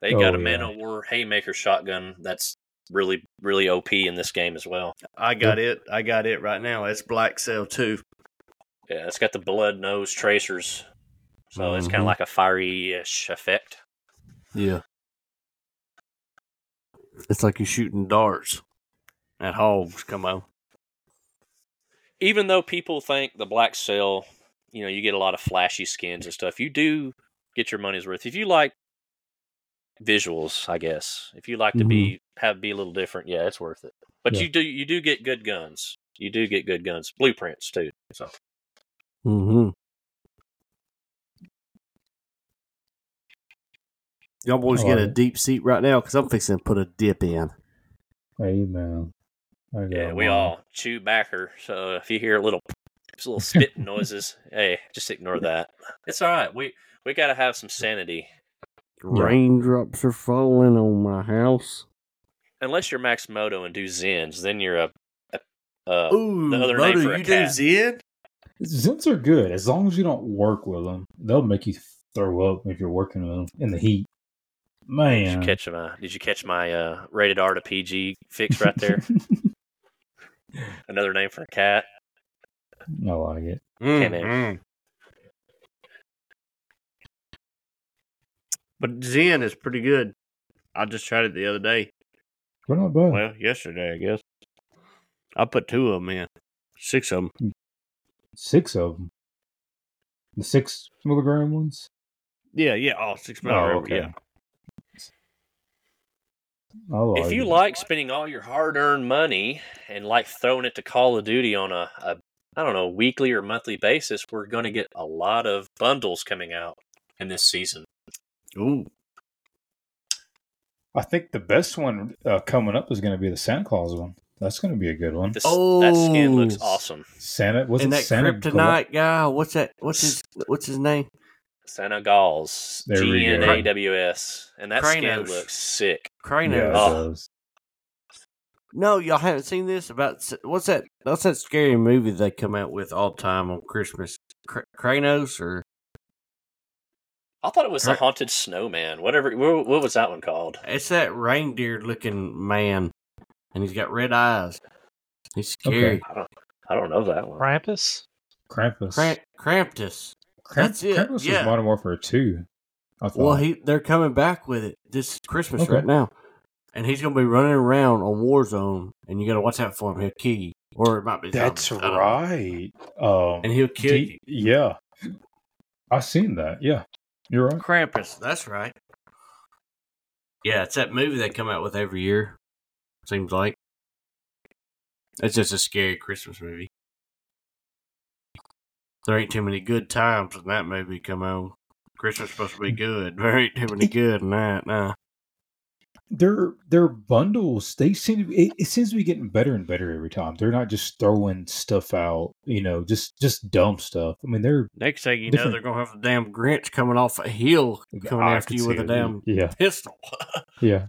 Speaker 1: they
Speaker 3: Oh,
Speaker 1: got a
Speaker 3: yeah.
Speaker 1: Man of War Haymaker shotgun that's really really OP in this game as well.
Speaker 5: I got it. I got it right now. It's Black Cell Two.
Speaker 1: Yeah, it's got the blood nose tracers, so it's kind of mm-hmm. like a fiery-ish effect.
Speaker 5: Yeah. It's like you're shooting darts at hogs. Come on.
Speaker 1: Even though people think the Black Cell, you know, you get a lot of flashy skins and stuff, you do get your money's worth. If you like visuals, I guess, if you like to be have be a little different, yeah, it's worth it. But
Speaker 3: Yeah.
Speaker 1: you do you do get good guns. You do get good guns, blueprints too. So
Speaker 5: Mm-hmm. Y'all boys
Speaker 3: I
Speaker 5: get a deep seat right now because I'm fixing to put a dip in.
Speaker 3: Hey man. I
Speaker 1: yeah, we all chew backer. So if you hear a little little spitting noises, hey, just ignore that. It's all right. We we got to have some sanity.
Speaker 5: Raindrops are falling on my house.
Speaker 1: Unless you're Max Moto and do Zyns, then you're a, a uh,
Speaker 5: Ooh,
Speaker 1: the other name for a
Speaker 5: you
Speaker 1: cat.
Speaker 5: do Zyn?
Speaker 3: Zyns are good as long as you don't work with them. They'll make you throw up if you're working with them in the heat. Man, did
Speaker 1: you catch my? Did you catch my uh, rated R to PG fix right there? Another name for a cat.
Speaker 3: I like it.
Speaker 1: Can't name.
Speaker 5: Mm. But Zyn is pretty good. I just tried it the other day.
Speaker 3: They're not bad.
Speaker 5: Well, yesterday, I guess. I put two of them in. Six of them.
Speaker 3: Six of them. The six milligram ones.
Speaker 5: Yeah, yeah. Oh, six
Speaker 3: Oh,
Speaker 5: milligram.
Speaker 3: okay.
Speaker 5: Yeah.
Speaker 3: Like
Speaker 1: If you
Speaker 3: it.
Speaker 1: like spending all your hard-earned money and like throwing it to Call of Duty on a, a I don't know weekly or monthly basis, we're going to get a lot of bundles coming out in this season.
Speaker 5: Ooh.
Speaker 3: I think the best one uh, coming up is going to be the Santa Claus one. That's going to be a good one.
Speaker 1: This, that skin looks
Speaker 5: Oh.
Speaker 1: awesome.
Speaker 3: Santa was
Speaker 5: and
Speaker 3: it
Speaker 5: that
Speaker 3: Santa
Speaker 5: kryptonite guy, what's that? What's his What's his name?
Speaker 1: Santa Galls,
Speaker 3: There we
Speaker 1: G
Speaker 3: go.
Speaker 1: N A W S, and that skin
Speaker 5: Kranos.
Speaker 1: looks sick.
Speaker 5: Kranos.
Speaker 3: Yeah,
Speaker 1: Oh.
Speaker 3: Does.
Speaker 5: No, y'all haven't seen this about what's that? What's that scary movie they come out with all the time on Christmas? Kr- Kranos or
Speaker 1: I thought it was the haunted snowman. Whatever. What, what was that one called?
Speaker 5: it's that reindeer looking man, and he's got red eyes. He's scary.
Speaker 1: I don't. I don't know that one.
Speaker 2: Krampus.
Speaker 3: Krampus.
Speaker 5: Kramp- Krampus.
Speaker 3: Kramp-
Speaker 5: that's it,
Speaker 3: Krampus
Speaker 5: yeah.
Speaker 3: was Modern Warfare 2. I thought.
Speaker 5: Well, he they're coming back with it this Christmas
Speaker 3: Okay.
Speaker 5: right now, and he's gonna be running around on Warzone, and you gotta watch out for him. He'll kill you, or it might be
Speaker 3: That's
Speaker 5: zombies, I don't know.
Speaker 3: right. Um,
Speaker 5: and he'll kill
Speaker 3: D- yeah. I seen that. Yeah. You're
Speaker 5: you.
Speaker 3: right.
Speaker 5: Krampus. That's right. Yeah, it's that movie they come out with every year. Seems like it's just a scary Christmas movie. There ain't too many good times when that movie come on. Christmas supposed to be good. There ain't too many good in that. Nah.
Speaker 3: Their their bundles, they seem to be, it, it seems to be getting better and better every time. They're not just throwing stuff out, you know, just just dumb stuff. I mean, they're
Speaker 5: Next thing you know, they're gonna have the damn Grinch coming off a hill, coming
Speaker 3: I
Speaker 5: after you with
Speaker 3: see
Speaker 5: a damn
Speaker 3: yeah,
Speaker 5: pistol.
Speaker 3: yeah.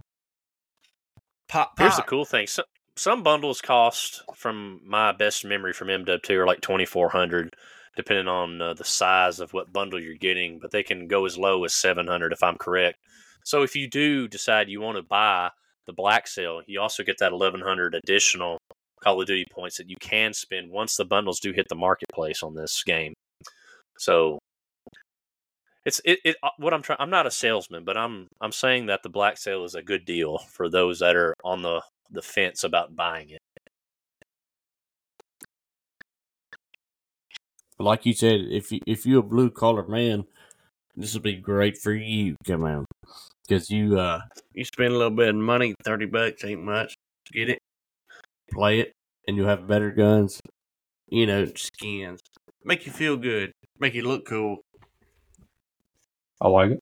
Speaker 5: Pop,
Speaker 1: Here's the cool thing: some, some bundles cost, from my best memory from MW2, are like twenty four hundred, depending on uh, the size of what bundle you're getting. But they can go as low as seven hundred, if I'm correct. So if you do decide you want to buy the Black Cell, you also get that eleven hundred additional Call of Duty points that you can spend once the bundles do hit the marketplace on this game. So it's it, it uh, what I'm trying I'm not a salesman, but I'm I'm saying that the black cell is a good deal for those that are on the the fence about buying it.
Speaker 5: Like you said, if you if you're a blue collar man, this will be great for you. Come on, because you uh you spend a little bit of money, thirty bucks ain't much. Get it, play it, and you'll have better guns. You know, skins make you feel good, make you look cool.
Speaker 3: I like it.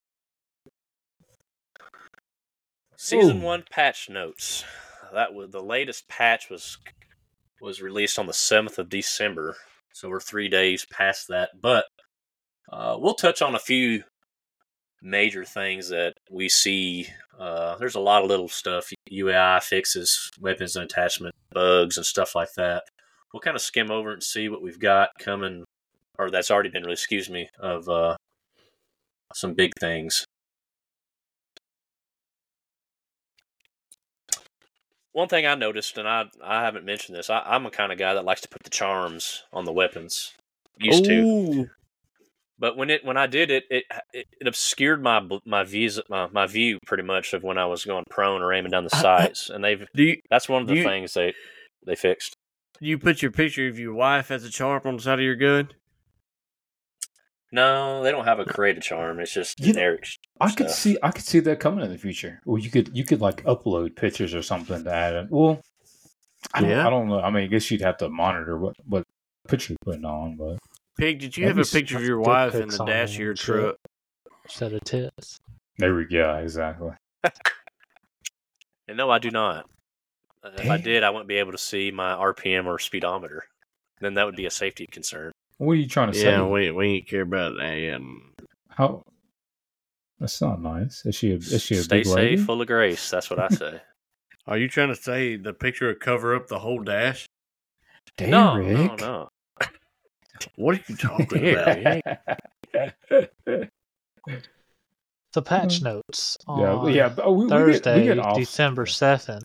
Speaker 1: Season
Speaker 3: Ooh.
Speaker 1: one patch notes. That was the latest patch was was released on the seventh of December, so we're three days past that. But uh, we'll touch on a few major things that we see. Uh, there's a lot of little stuff, UI fixes, weapons and attachment bugs, and stuff like that. We'll kind of skim over and see what we've got coming, or that's already been released. Excuse me, of uh, some big things. One thing I noticed, and I I haven't mentioned this, I, I'm a kind of guy that likes to put the charms on the weapons. Used to,
Speaker 5: Ooh.
Speaker 1: But when it when I did it, it it, it obscured my my views my, my view pretty much of when I was going prone or aiming down the
Speaker 5: I- I-
Speaker 1: sights, and they've
Speaker 5: Do you
Speaker 1: that's one of the
Speaker 5: You-
Speaker 1: things they they fixed.
Speaker 5: you put your picture of your wife as a charm on the side of your gun?
Speaker 1: No, they don't have a creative charm. It's just
Speaker 3: You know,
Speaker 1: generic.
Speaker 3: I could see I could see that coming in the future. Well, you could you could like upload pictures or something to add it. Well, I don't,
Speaker 5: Yeah.
Speaker 3: I don't know. I mean, I guess you'd have to monitor what what picture you're putting on, but
Speaker 5: Pig, did you
Speaker 3: Maybe
Speaker 5: have a picture of your wife in the
Speaker 2: on
Speaker 5: dash of your
Speaker 2: and shit.
Speaker 5: truck?
Speaker 2: Set of tits.
Speaker 3: there we go. Exactly.
Speaker 1: And no, I do not. Uh, If I did, I wouldn't be able to see my RPM or speedometer. Then that would be a safety concern.
Speaker 3: What are you trying to
Speaker 5: Yeah,
Speaker 3: say?
Speaker 5: we we ain't care about that. And
Speaker 3: How? That's not nice. Is she a, is she a
Speaker 1: Stay
Speaker 3: big lady?
Speaker 1: safe, full of grace. That's what I say.
Speaker 5: are you trying to say the picture would cover up the whole dash?
Speaker 3: Damn,
Speaker 1: no, no, no.
Speaker 5: What are you talking
Speaker 1: Yeah,
Speaker 5: about?
Speaker 2: The patch
Speaker 3: Mm.
Speaker 2: notes
Speaker 3: yeah,
Speaker 2: on
Speaker 3: yeah. but, Oh, we, we get,
Speaker 2: Thursday,
Speaker 3: we get off.
Speaker 2: December seventh.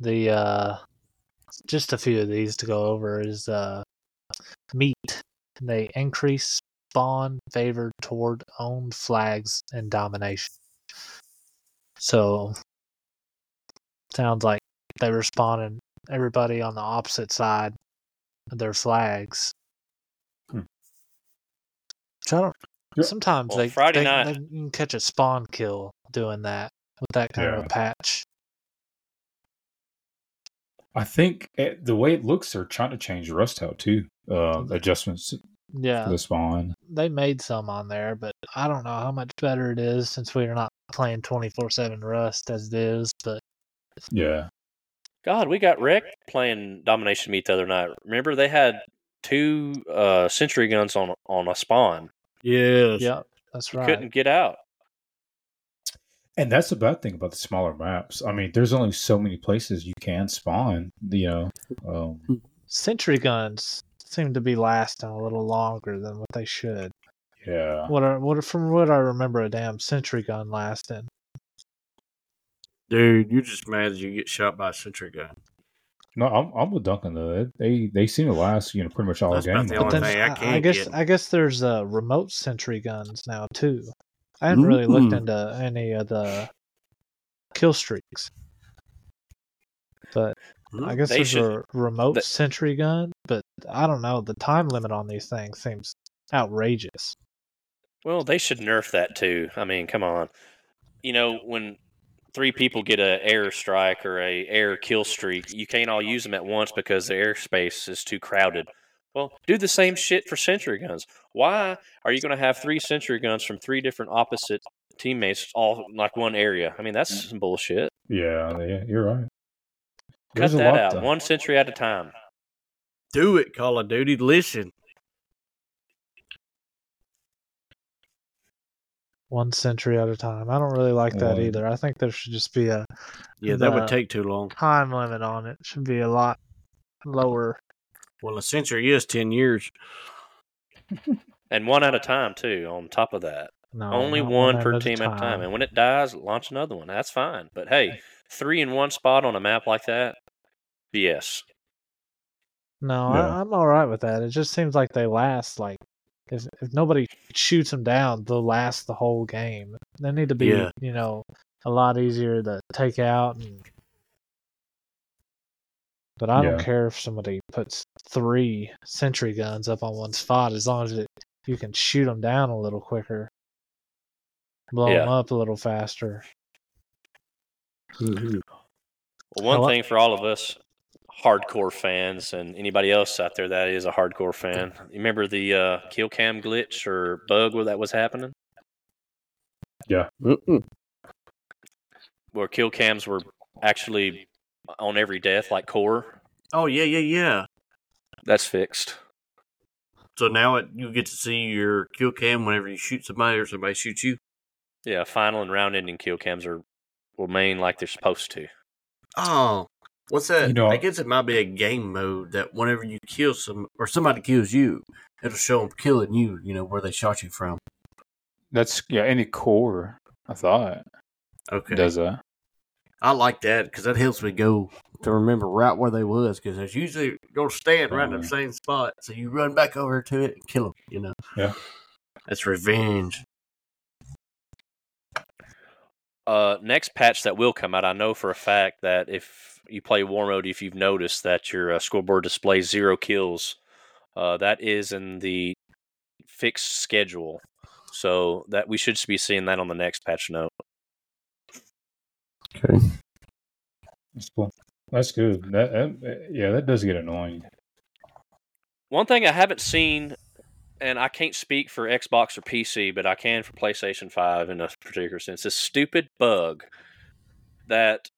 Speaker 2: The uh, just a few of these to go over is uh, meat. They increase spawn favored toward owned flags and domination. So sounds like they were spawning everybody on the opposite side of their flags. So I don't,
Speaker 3: Yeah.
Speaker 2: sometimes
Speaker 1: Well,
Speaker 2: they,
Speaker 1: Friday
Speaker 2: they,
Speaker 1: night-
Speaker 2: they can catch a spawn kill doing that with that kind of a patch.
Speaker 3: I think it, the way it looks, they're trying to change Rust out too. Uh, adjustments
Speaker 2: Yeah,
Speaker 3: to the spawn.
Speaker 2: they made some on there, but I don't know how much better it is since we are not playing 24 7 Rust as it is. But
Speaker 3: Yeah.
Speaker 1: God, we got wrecked playing Domination Meat the other night. Remember, they had two uh, sentry guns on on a spawn.
Speaker 5: Yes.
Speaker 2: yeah, that's
Speaker 1: You
Speaker 2: right.
Speaker 1: couldn't get out.
Speaker 3: And that's the bad thing about the smaller maps. I mean, there's only so many places you can spawn. You know, um,
Speaker 2: Sentry guns seem to be lasting a little longer than what they should.
Speaker 3: yeah.
Speaker 2: What are what are- from what I remember, a damn sentry gun lasting.
Speaker 5: Dude, you're just mad that you get shot by a sentry gun.
Speaker 3: No, I'm, I'm with Duncan though. They they seem to last, you know, pretty much all
Speaker 5: That's
Speaker 3: the game.
Speaker 5: the
Speaker 2: But then
Speaker 5: I
Speaker 2: I, I
Speaker 5: can't
Speaker 2: guess
Speaker 5: get.
Speaker 2: I guess there's uh, remote sentry guns now too. I haven't really looked into any of the kill streaks, but I guess
Speaker 1: They
Speaker 2: there's
Speaker 1: should-
Speaker 2: a remote
Speaker 1: they-
Speaker 2: sentry gun. But I don't know. The time limit on these things seems outrageous.
Speaker 1: Well, they should nerf that too. I mean, come on. You know, when three people get a air strike or a air kill streak, you can't all use them at once because the airspace is too crowded. Well, do the same shit for sentry guns. Why are you going to have three sentry guns from three different opposite teammates all in like one area? I mean, that's mm. some bullshit.
Speaker 3: Yeah, yeah, you're right.
Speaker 1: Cut
Speaker 3: There's a
Speaker 1: that out.
Speaker 3: to-
Speaker 1: One sentry at a time.
Speaker 5: Do it, Call of Duty. Listen.
Speaker 2: One century at a time. I don't really like that
Speaker 3: One.
Speaker 2: either. I think there should just be a
Speaker 5: Yeah, that would
Speaker 2: uh,
Speaker 5: take too long.
Speaker 2: time limit on it. Should be a lot lower.
Speaker 5: Well, a century is 10 years.
Speaker 1: And one at a time, too, on top of that.
Speaker 2: No,
Speaker 1: Only
Speaker 2: not
Speaker 1: one per
Speaker 2: a
Speaker 1: team at a time. And when it dies, launch another one. That's fine. But hey, three in one spot on a map like that, BS.
Speaker 2: No,
Speaker 3: Yeah.
Speaker 2: I, I'm all right with that. It just seems like they last like if if nobody shoots them down, they'll last the whole game. They need to be,
Speaker 5: Yeah.
Speaker 2: you know, a lot easier to take out. And... But I don't care if somebody puts three sentry guns up on one spot as long as it, you can shoot them down a little quicker, blow them up a little faster.
Speaker 1: Well, one
Speaker 2: Hello?
Speaker 1: thing for all of us hardcore fans and anybody else out there that is a hardcore fan, you remember the uh, kill cam glitch or bug where that was happening?
Speaker 5: Mm-mm.
Speaker 1: where kill cams were actually on every death, like core.
Speaker 5: Oh yeah, yeah, yeah.
Speaker 1: That's fixed.
Speaker 5: So now it, you get to see your kill cam whenever you shoot somebody or somebody shoots you.
Speaker 1: Yeah, final and round ending kill cams are remain like they're supposed to.
Speaker 5: Oh, what's that?
Speaker 3: You know-
Speaker 5: I guess it might be a game mode that whenever you kill some or somebody kills you, it'll show them killing you. You know where they shot you from.
Speaker 6: That's yeah. Any core, I thought
Speaker 5: Okay,
Speaker 6: does that.
Speaker 5: I like that because that helps me go to remember right where they was because it's usually gonna stand right in the same spot. So you run back over to it and kill them. You know.
Speaker 3: Yeah.
Speaker 5: That's revenge.
Speaker 1: Uh, next patch that will come out, I know for a fact that if you play War Mode, if you've noticed that your uh, scoreboard displays zero kills, uh, that is in the fixed schedule. So that we should be seeing that on the next patch note.
Speaker 5: Okay.
Speaker 3: That's cool. That's good. That, that yeah, that does get annoying.
Speaker 1: One thing I haven't seen, and I can't speak for Xbox or PC, but I can for PlayStation 5 in a particular sense, this stupid bug that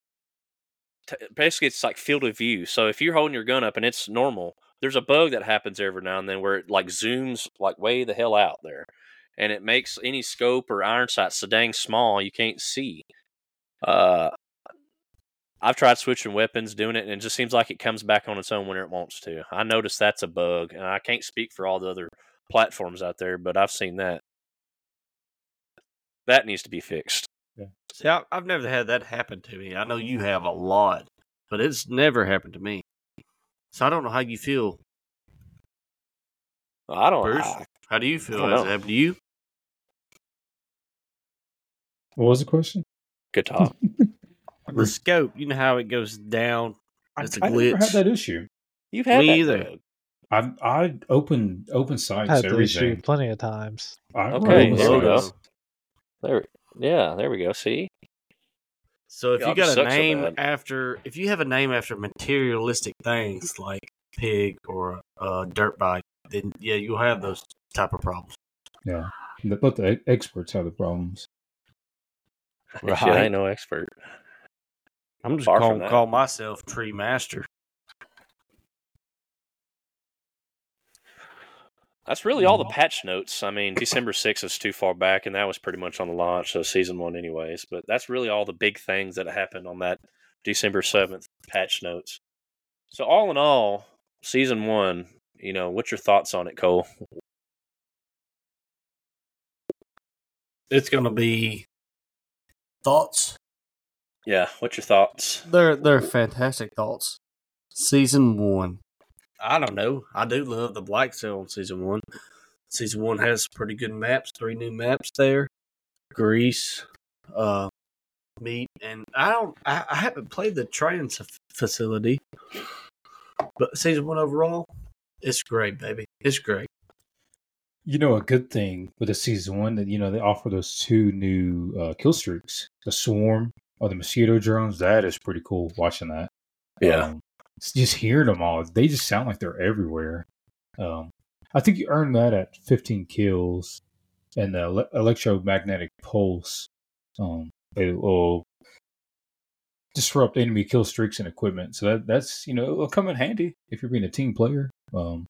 Speaker 1: t- basically it's like field of view. So if you're holding your gun up and it's normal, there's a bug that happens every now and then where it like zooms like way the hell out there. And it makes any scope or iron sight so dang small you can't see. Uh, I've tried switching weapons, doing it, and it just seems like it comes back on its own when it wants to. I notice that's a bug, and I can't speak for all the other platforms out there, but I've seen that. That needs to be fixed.
Speaker 5: See, I, I've never had that happen to me. I know you have a lot, but it's never happened to me. So I don't know how you feel,
Speaker 1: I don't.
Speaker 5: Bruce.
Speaker 1: I,
Speaker 5: How do you feel?
Speaker 1: don't
Speaker 5: Has
Speaker 1: know.
Speaker 5: it happened to you?
Speaker 3: What was the question?
Speaker 1: good talk.
Speaker 5: The scope, you know how it goes down.
Speaker 3: I,
Speaker 5: It's a
Speaker 3: I never had that issue.
Speaker 1: You've had
Speaker 5: Me
Speaker 1: that
Speaker 5: either.
Speaker 1: bug.
Speaker 3: I I open open sites
Speaker 2: had the issue
Speaker 3: everything.
Speaker 2: plenty of times.
Speaker 3: I
Speaker 1: Okay, there we go. There, yeah, there we go. See,
Speaker 5: So if
Speaker 1: God,
Speaker 5: you got a
Speaker 1: sucks so
Speaker 5: name after, if you have a name after materialistic things like pig or uh, dirt bike, then yeah, you'll have those type of problems.
Speaker 3: Yeah, but the experts have the problems.
Speaker 1: Shit, I ain't no expert.
Speaker 5: I'm just
Speaker 1: Far from
Speaker 5: going to call myself tree master.
Speaker 1: That's really all the mm-hmm. patch notes. I mean, December 6th is too far back, and that was pretty much on the launch of season one, anyways. But that's really all the big things that happened on that December 7th patch notes. So, all in all, season one, you know, what's your thoughts on it, Cole?
Speaker 5: It's going to be thoughts.
Speaker 1: Yeah, what's your thoughts?
Speaker 5: They're they're fantastic thoughts. Season one. I don't know. I do love the Black Cell on season one. Season one has pretty good maps. Three new maps there. Greece, uh, meat, and I don't. I, I haven't played the trans facility, but season one overall, it's great, baby. It's great.
Speaker 3: You know, a good thing with the season one that you know they offer those two new uh, kill streaks, the swarm or the mosquito drones. That is pretty cool. Watching that, Um, just hearing them all, they just sound like they're everywhere. Um, I think you earn that at 15 kills, and the ele- electromagnetic pulse. Um, it will disrupt enemy kill streaks and equipment. So that that's you know it'll come in handy if you're being a team player. Um,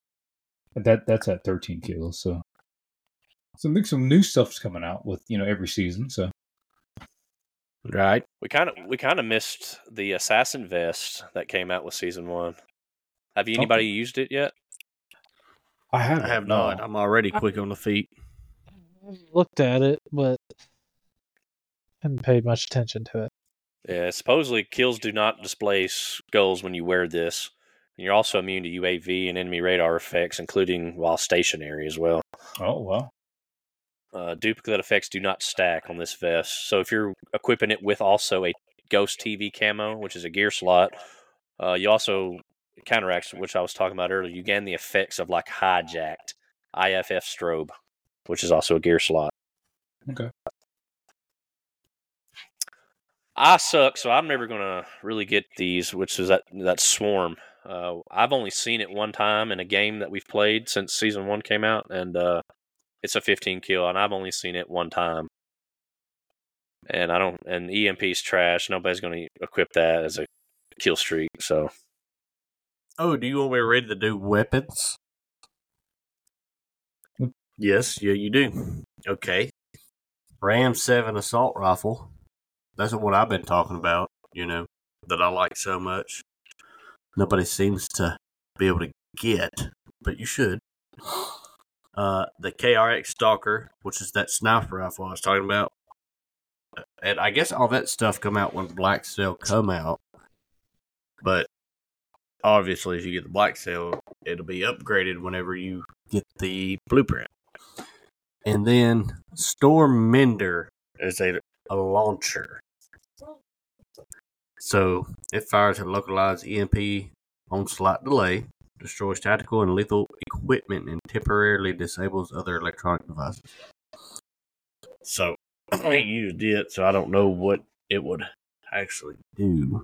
Speaker 3: that that's at 13 kills. So so I think some new stuff's coming out with you know every season. So
Speaker 5: Right.
Speaker 1: We kind of we kind of missed the assassin vest that came out with season one. Have you anybody used it yet?
Speaker 3: I have
Speaker 5: I have not. I'm already quick on the feet.
Speaker 2: Looked at it, but hadn't paid much attention to it.
Speaker 1: Yeah, supposedly kills do not displace skulls when you wear this. And you're also immune to UAV and enemy radar effects, including while stationary as well.
Speaker 3: Oh wow.
Speaker 1: Uh, duplicate effects do not stack on this vest. So if you're equipping it with also a Ghost TV camo, which is a gear slot, uh, you also counteracts, which I was talking about earlier. You gain the effects of like hijacked IFF strobe, which is also a gear slot.
Speaker 3: Okay.
Speaker 1: I suck, so I'm never gonna really get these, which is that that swarm. Uh, I've only seen it one time in a game that we've played since season one came out, and uh, it's a 15 kill, and I've only seen it one time. and I don't. And EMP's trash. Nobody's going to equip that as a kill streak. So
Speaker 5: Oh, do you want me ready to do weapons? Yes, yeah, you do. Okay. Ram 7 assault rifle. That's what I've been talking about, you know, that I like so much. Nobody seems to be able to get, but you should. Uh, the KRX Stalker, which is that sniper rifle I was talking about. And I guess all that stuff come out when Black Cell come out. But obviously, if you get the Black Cell, it'll be upgraded whenever you get the blueprint. And then Stormender is a, a launcher. So it fires a localized EMP on slight delay, destroys tactical and lethal equipment, and temporarily disables other electronic devices. So I ain't used it, so I don't know what it would actually do.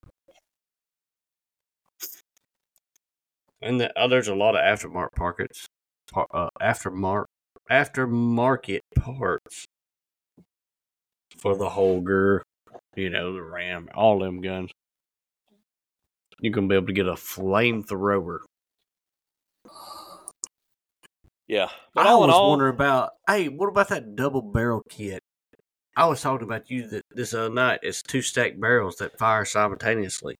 Speaker 5: And the, oh, there's a lot of aftermarket parts, par, uh, aftermarket aftermarket parts for the Holger, you know, the Ram, all them guns. You're gonna be able to get a flamethrower.
Speaker 1: Yeah, but
Speaker 5: I
Speaker 1: all
Speaker 5: was
Speaker 1: all,
Speaker 5: wondering about, hey, what about that double barrel kit? I was talking about you that this other night. It's two stacked barrels that fire simultaneously,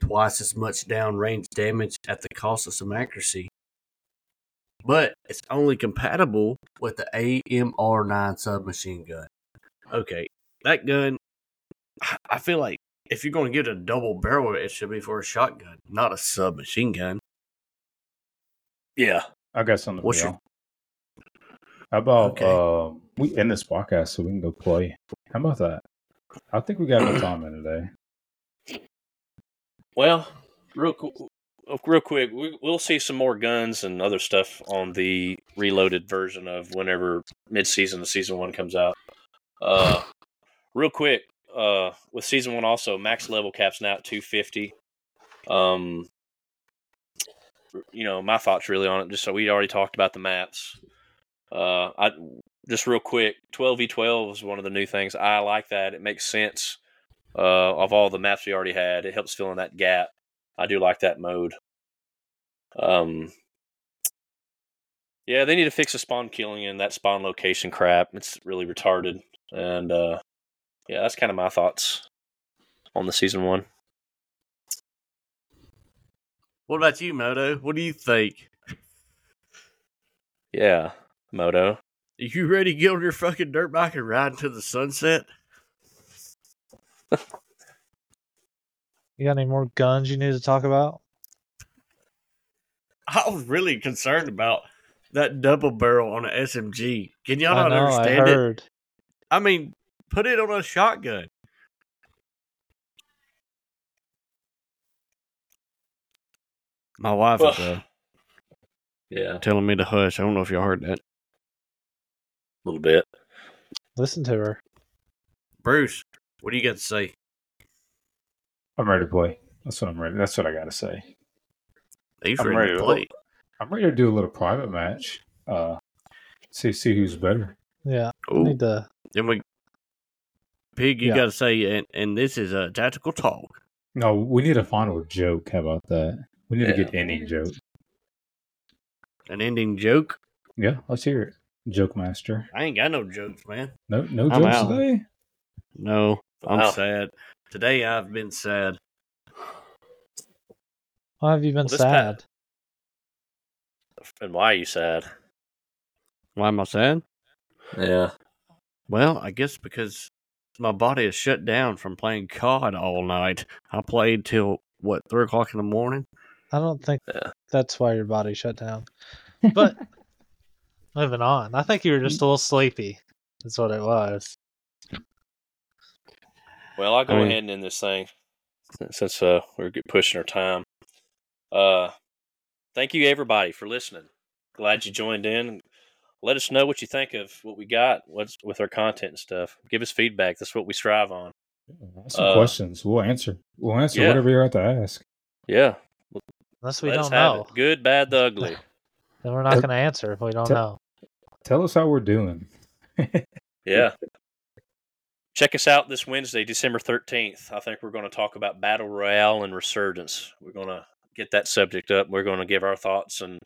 Speaker 5: twice as much downrange damage at the cost of some accuracy. But it's only compatible with the AMR9 submachine gun. Okay, that gun, I- I feel like if you're going to get a double barrel, it should be for a shotgun, not a submachine gun.
Speaker 1: yeah,
Speaker 3: I got something
Speaker 5: What's
Speaker 3: for
Speaker 5: your-
Speaker 3: y'all. How about
Speaker 5: Okay.
Speaker 3: uh, we end this podcast so we can go play? How about that? I think we got enough time in today.
Speaker 1: Well, real qu- real quick, we, we'll see some more guns and other stuff on the reloaded version of whenever mid-season the season one comes out. Uh, real quick, uh, with season one also max level caps now at two fifty. Um, you know my thoughts really on it. Just so we already talked about the maps. Uh, I just real quick, twelve v twelve is one of the new things. I like that. It makes sense uh, of all the maps we already had. It helps fill in that gap. I do like that mode. Um, yeah, they need to fix the spawn killing and that spawn location crap. It's really retarded. And uh, yeah, that's kind of my thoughts on the season one.
Speaker 5: What about you, Moto? What do you think?
Speaker 1: Yeah, Moto.
Speaker 5: Are you ready to get on your fucking dirt bike and ride into the sunset?
Speaker 2: You got any more guns you need to talk about?
Speaker 5: I was really concerned about that double barrel on an SMG. Can y'all
Speaker 2: I
Speaker 5: not
Speaker 2: know, I
Speaker 5: understand it? I mean, put it on a shotgun. My wife is uh,
Speaker 1: Yeah,
Speaker 5: telling me to hush. I don't know if y'all heard that.
Speaker 1: a little bit.
Speaker 2: Listen to her.
Speaker 5: Bruce, what do you got to say?
Speaker 3: I'm ready to play. That's what I'm ready. That's what I got to say.
Speaker 5: He's
Speaker 3: I'm
Speaker 5: ready,
Speaker 3: ready
Speaker 5: to
Speaker 3: to-
Speaker 5: play.
Speaker 3: I'm ready to do a little private match. Uh, see see who's better.
Speaker 2: Yeah, I
Speaker 5: Ooh.
Speaker 2: need to.
Speaker 5: Then we, Pig, you
Speaker 2: Yeah.
Speaker 5: got to say, and, and this is a tactical talk.
Speaker 3: No, we need a final joke. How about that? We need
Speaker 1: Yeah.
Speaker 3: to get an ending joke.
Speaker 5: An ending joke.
Speaker 3: Yeah, let's hear it. Joke master.
Speaker 5: I ain't got no jokes, man.
Speaker 3: No no
Speaker 5: I'm
Speaker 3: jokes
Speaker 5: out.
Speaker 3: today.
Speaker 5: No, I'm
Speaker 1: Wow.
Speaker 5: sad. Today I've been sad.
Speaker 2: Why have you been
Speaker 1: Well, this
Speaker 2: sad?
Speaker 1: And why are you sad?
Speaker 5: Why am I sad?
Speaker 1: Yeah.
Speaker 5: Well, I guess because my body is shut down from playing COD all night. I played till what three o'clock in the morning.
Speaker 2: I don't think
Speaker 1: Yeah.
Speaker 2: that's why your body shut down. But moving on, I think you were just a little sleepy. That's what it was.
Speaker 1: Well, I'll go
Speaker 5: I mean-
Speaker 1: ahead and end this thing since uh, we're pushing our time. Uh, thank you everybody for listening. Glad you joined in. Let us know what you think of what we got. What's with our content and stuff. Give us feedback. That's what we strive on.
Speaker 3: Ask some
Speaker 1: Uh,
Speaker 3: questions. We'll answer. We'll answer
Speaker 1: yeah.
Speaker 3: whatever you're at to ask.
Speaker 1: Yeah,
Speaker 2: Unless we
Speaker 1: let us
Speaker 2: don't
Speaker 1: have
Speaker 2: know,
Speaker 1: it. Good, bad, the ugly.
Speaker 2: then we're not going to answer if we don't
Speaker 3: tell-
Speaker 2: know.
Speaker 3: Tell us how we're doing.
Speaker 1: Yeah. check us out this Wednesday, December 13th. I think we're going to talk about Battle Royale and Resurgence. We're going to get that subject up. We're going to give our thoughts and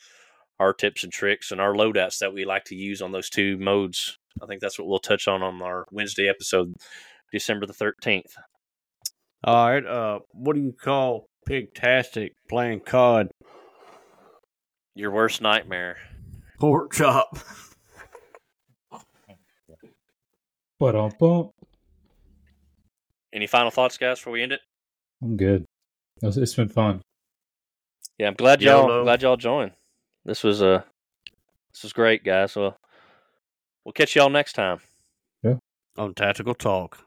Speaker 1: our tips and tricks and our loadouts that we like to use on those two modes. I think that's what we'll touch on on our Wednesday episode, December the 13th.
Speaker 5: All right. Uh, what do you call Pigtastic playing COD?
Speaker 1: Your worst nightmare.
Speaker 5: Pork chop.
Speaker 3: But um, bump.
Speaker 1: Any final thoughts, guys, before we end it?
Speaker 3: I'm good. It's, it's been fun.
Speaker 1: Yeah, I'm glad y'all
Speaker 5: YOLO.
Speaker 1: glad y'all joined. This was uh this was great, guys. Well, we'll catch y'all next time. Yeah.
Speaker 5: On Tactical Talk.